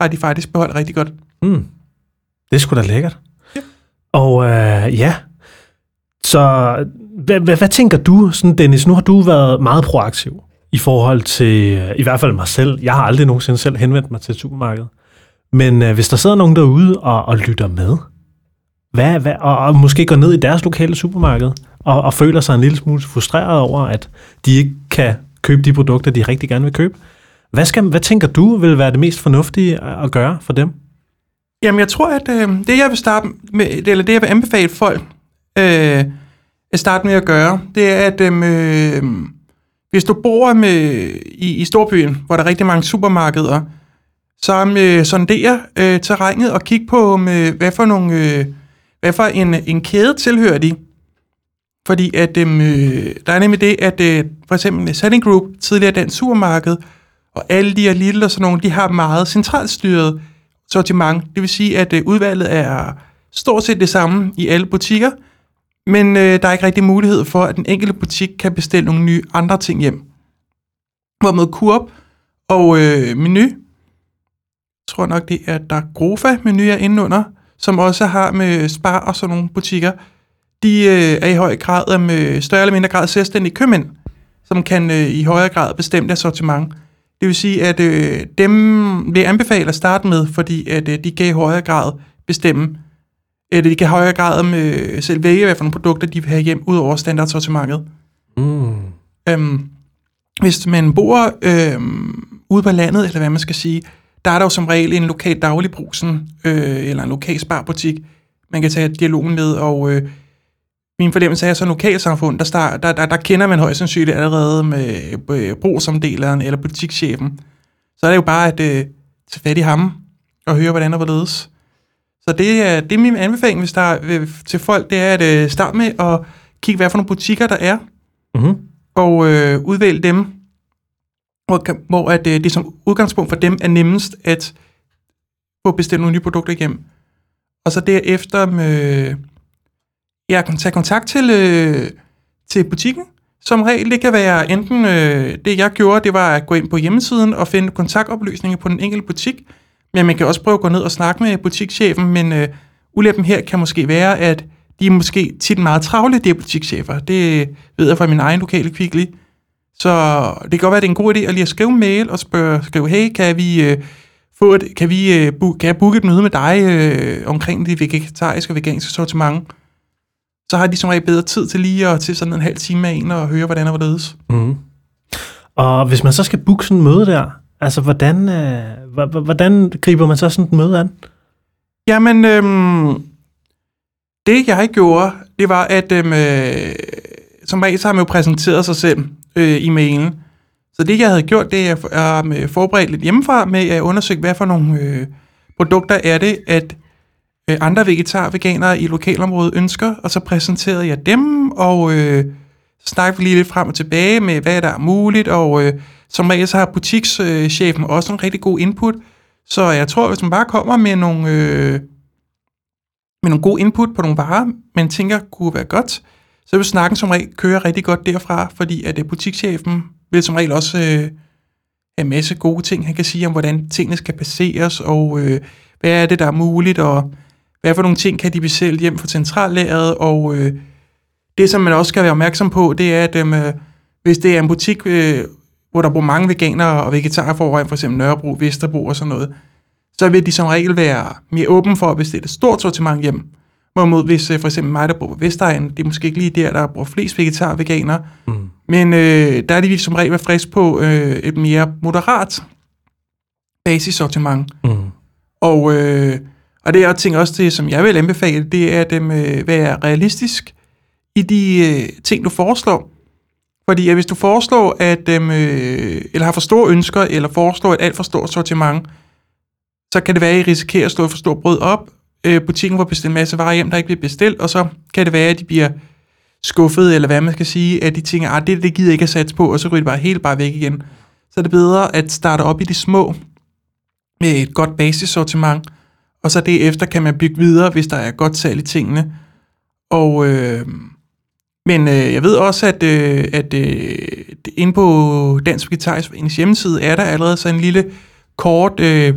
har de faktisk beholdt rigtig godt. Mm. Det er sgu da lækkert. Ja. Og øh, ja, så hvad, hvad, hvad tænker du, sådan Dennis, nu har du været meget proaktiv i forhold til, øh, i hvert fald mig selv. Jeg har aldrig nogensinde selv henvendt mig til supermarkedet. Men øh, hvis der sidder nogen derude og, og lytter med, hvad, hvad, og, og måske går ned i deres lokale supermarked og, og føler sig en lille smule frustreret over, at de ikke kan købe de produkter, de rigtig gerne vil købe. Hvad, skal, hvad tænker du vil være det mest fornuftige at at gøre for dem? Jamen, jeg tror, at øh, det, jeg vil starte med, eller det, jeg vil anbefale folk øh, at starte med at gøre, det er, at øh, hvis du bor med, i, i storbyen, hvor der er rigtig mange supermarkeder, så øh, sondere øh, terrænet og kig på, med, øh, hvad for nogle, øh, hvad for en, en kæde tilhører de. Fordi at, øhm, øh, der er nemlig det, at øh, for eksempel Selling Group, tidligere dansk supermarked, og alle de her lille og sådan nogle, de har meget centralt styret sortiment. Det vil sige, at øh, udvalget er stort set det samme i alle butikker, men øh, der er ikke rigtig mulighed for, at den enkelte butik kan bestille nogle nye andre ting hjem. Hvorimod Coop og øh, Menu, jeg tror nok, det er der Grofa Menu er inde under, som også har med Spar og sådan nogle butikker, de øh, er i høj grad med større eller mindre grad selvstændige købmænd, som kan øh, i højere grad bestemme deres sortiment. Det vil sige, at øh, dem vil jeg anbefale at starte med, fordi at øh, de kan i højere grad bestemme, at de kan i højere grad med selv vælge, hvad for nogle produkter de vil have hjem, ud over standardsortimentet. Mm. Øhm, hvis man bor øhm, ude på landet, eller hvad man skal sige, der er der jo som regel en lokal dagligbrusen, øh, eller en lokal sparbutik, man kan tage dialogen med, og øh, min fornemmelse er, et lokalsamfund, der, start, der, der, der kender man højst sandsynligt allerede med øh, brugsomdeleren eller butikschefen. Så er det jo bare at øh, tage fat i ham og høre, hvordan og hvorledes. Så det er, det er min anbefaling, hvis der er, øh, til folk, det er at øh, starte med at kigge, hvad for nogle butikker der er, Mm-hmm. og øh, udvælge dem, hvor, hvor at, øh, det som udgangspunkt for dem er nemmest at få bestilt nogle nye produkter igennem. Og så derefter med, ja, kan tage kontakt til, øh, til butikken. Som regel, det kan være enten, øh, det jeg gjorde, det var at gå ind på hjemmesiden og finde kontaktoplysninger på den enkelte butik, men man kan også prøve at gå ned og snakke med butikschefen, men øh, ulempen her kan måske være, at de er måske tit meget travle, de her butikschefer. Det ved jeg fra min egen lokale kvickly. Så det kan godt være, at det er en god idé at lige at skrive en mail og spørge, skrive, hey, kan vi, øh, få et, kan, vi, øh, bu- kan jeg booke et møde med dig øh, omkring det vegetariske og veganske sortiment? Så har de som regel bedre tid til lige at til sådan en halv time med en og høre, hvordan og hvorledes. Mm. Og hvis man så skal booke sådan en møde der, altså hvordan, øh, hvordan griber man så sådan et møde an? Jamen, øhm, det jeg gjorde, det var, at øhm, øh, som regel så har man jo præsenteret sig selv øh, i mailen. Så det jeg havde gjort, det er at um, øh, forberedt lidt hjemmefra med at undersøge, hvad for nogle øh, produkter er det, at øh, andre vegetar veganere i lokalområdet ønsker, og så præsenterede jeg dem, og øh, snakkede vi lige lidt frem og tilbage med, hvad der er muligt, og øh, som regel så har butikschefen også en rigtig god input, så jeg tror, hvis man bare kommer med nogle, øh, med nogle gode input på nogle varer, man tænker kunne være godt, så vil snakken som regel køre rigtig godt derfra, fordi at øh, butikschefen vil som regel også øh, have en masse gode ting, han kan sige om, hvordan tingene skal placeres, og øh, hvad er det, der er muligt, og hvad for nogle ting kan de besælge hjem fra centrallæret, og øh, det, som man også skal være opmærksom på, det er, at øh, hvis det er en butik, øh, hvor der bor mange veganere og vegetarer foran, for eksempel Nørrebro, Vesterbro og sådan noget, så vil de som regel være mere åbne for at bestille et stort sortiment hjem. Hvorimod hvis øh, for eksempel mig, der bor på Vestegnen, det er måske ikke lige der, der bor flest vegetar og veganere, Mm. men øh, der er de som regel være frisk på øh, et mere moderat basissortiment. Mm. Og, øh, og det er ting også det, som jeg vil anbefale, det er at øh, være realistisk i de øh, ting, du foreslår. Fordi at hvis du foreslår, at øhm, øh, eller har for store ønsker, eller foreslår et alt for stort sortiment, så kan det være, at I risikerer at slå for stort brød op. Øh, butikken får bestilt en masse varer hjem, der ikke bliver bestilt, og så kan det være, at de bliver skuffet, eller hvad man skal sige, at de tænker, at det, det gider jeg ikke at satse på, og så ryger det bare helt bare væk igen. Så er det bedre at starte op i de små, med et godt basissortiment, og så derefter kan man bygge videre, hvis der er godt salg i tingene. Og, øh, men øh, jeg ved også, at, øh, at øh, inde på Dansk Vegetarisk hjemmeside er der allerede sådan en lille kort øh,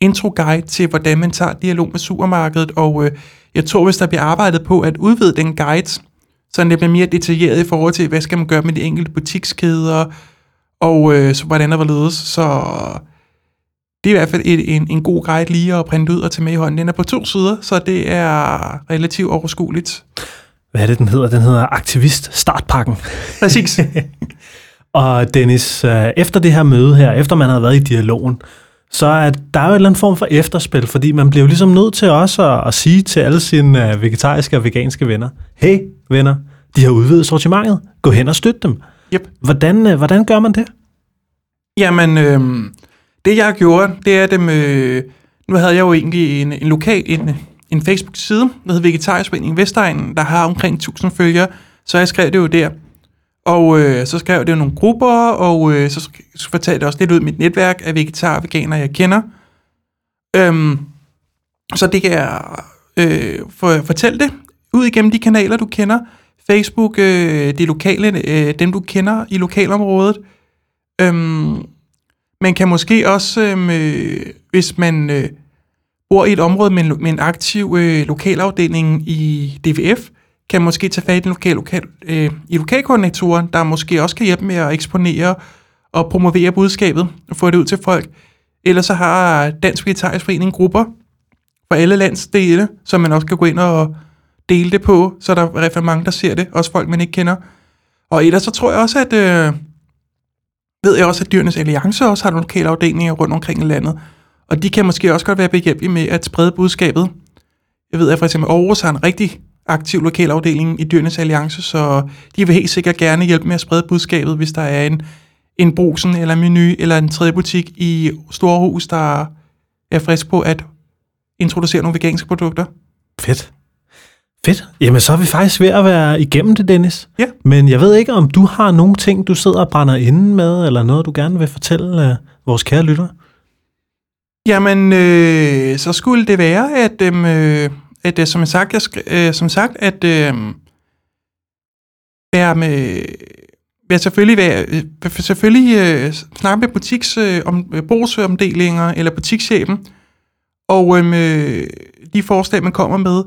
intro-guide til, hvordan man tager dialog med supermarkedet, og øh, jeg tror, hvis der bliver arbejdet på at udvide den guide, så det bliver mere detaljeret i forhold til, hvad skal man gøre med de enkelte butikskæder, og øh, så hvordan der var ledes, så det er i hvert fald et, en, en god guide lige at printe ud og tage med i hånden. Den er på to sider, så det er relativt overskueligt. Hvad er det, den hedder? Den hedder Aktivist Startpakken. Præcis. Og Dennis, øh, efter det her møde her, efter man har været i dialogen, så er der er jo en eller anden form for efterspil, fordi man bliver jo ligesom nødt til også at, at sige til alle sine øh, vegetariske og veganske venner, hey venner, de har udvidet sortimentet, gå hen og støt dem. Yep. Hvordan, øh, hvordan gør man det? Jamen, øh, det jeg gjorde, det er dem... Øh, nu havde jeg jo egentlig en, en lokal, en, en Facebook-side, der hedder Vegetarisk Forening Vestegnen, der har omkring 1000 følgere, så jeg skrev det jo der. Og øh, så skrev jeg det jo nogle grupper, og øh, så, så fortalte jeg også lidt ud mit netværk af vegetarer og veganere, jeg kender. Øhm, så det kan jeg øh, for, fortælle det ud igennem de kanaler, du kender. Facebook, øh, de lokale, øh, dem du kender i lokalområdet. Øhm, man kan måske også, øhm, øh, hvis man øh, bor i et område med en, med en aktiv øh, lokalafdeling i DVF, kan måske tage fat i, den lokal, lokal, øh, i lokalkoordinatoren, der måske også kan hjælpe med at eksponere og promovere budskabet og få det ud til folk. Ellers så har Dansk Vegetarisk Forening grupper for alle landsdele, som man også kan gå ind og dele det på, så der er mange, der ser det, også folk, man ikke kender. Og ellers så tror jeg også, at øh, ved jeg også, at Dyrenes Alliance også har nogle lokale afdelinger rundt omkring i landet. Og de kan måske også godt være behjælpelige med at sprede budskabet. Jeg ved, at for eksempel Aarhus har en rigtig aktiv lokalafdeling i Dyrenes Alliance, så de vil helt sikkert gerne hjælpe med at sprede budskabet, hvis der er en, en brusen eller en menu eller en tredje butik i Storhus, der er frisk på at introducere nogle veganske produkter. Fedt. Fedt. Jamen, så er vi faktisk ved at være igennem det, Dennis. Ja. Men jeg ved ikke, om du har nogle ting, du sidder og brænder inde med, eller noget, du gerne vil fortælle uh, vores kære lyttere? Jamen, øh, så skulle det være, at, øhm, øh, at øh, som, jeg sagt, jeg, sk- øh, som sagt, at øh, være med, være selvfølgelig, være, øh, selvfølgelig øh, snakke med butiks, øh, om, øh, brugsomdelinger eller butikschefen, og øhm, øh, de forslag, man kommer med,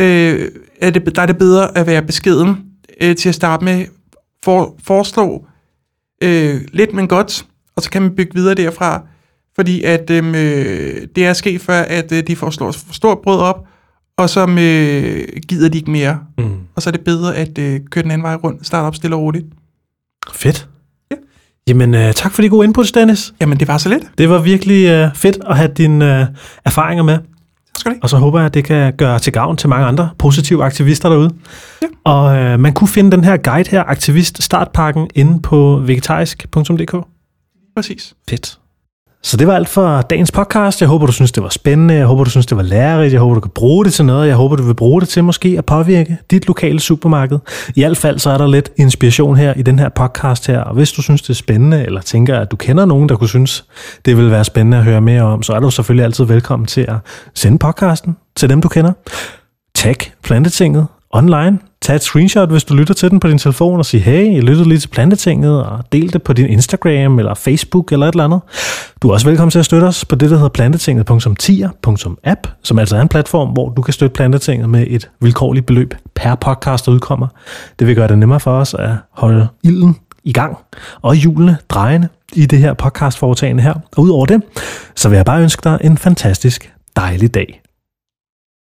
øh, er det, der er det bedre at være beskeden øh, til at starte med, for, foreslå øh, lidt, men godt, og så kan man bygge videre derfra, fordi at øhm, øh, det er sket før, at øh, de får slået for stort brød op, og så øh, gider de ikke mere. Mm. Og så er det bedre at øh, køre den anden vej rundt, starte op stille og roligt. Fedt. Ja. Jamen, uh, tak for de gode inputs, Dennis. Jamen, det var så lidt. Det var virkelig uh, fedt at have dine uh, erfaringer med. Skal. Og så håber jeg, at det kan gøre til gavn til mange andre positive aktivister derude. Ja. Og øh, man kunne finde den her guide her, Aktivist Startpakken, inde på vegetarisk.dk. Præcis. Fedt. Så det var alt for dagens podcast. Jeg håber, du synes, det var spændende. Jeg håber, du synes, det var lærerigt. Jeg håber, du kan bruge det til noget. Jeg håber, du vil bruge det til måske at påvirke dit lokale supermarked. I hvert fald så er der lidt inspiration her i den her podcast her. Og hvis du synes, det er spændende, eller tænker, at du kender nogen, der kunne synes, det vil være spændende at høre mere om, så er du selvfølgelig altid velkommen til at sende podcasten til dem, du kender. Tag Plantetinget online. Tag et screenshot, hvis du lytter til den på din telefon, og sig, hey, jeg lyttede lige til Plantetinget, og del det på din Instagram eller Facebook eller et eller andet. Du er også velkommen til at støtte os på det, der hedder plantetinget.tier.app, som altså er en platform, hvor du kan støtte Plantetinget med et vilkårligt beløb per podcast, der udkommer. Det vil gøre det nemmere for os at holde ilden i gang og hjulene drejende i det her podcastforetagende her. Og udover det, så vil jeg bare ønske dig en fantastisk dejlig dag.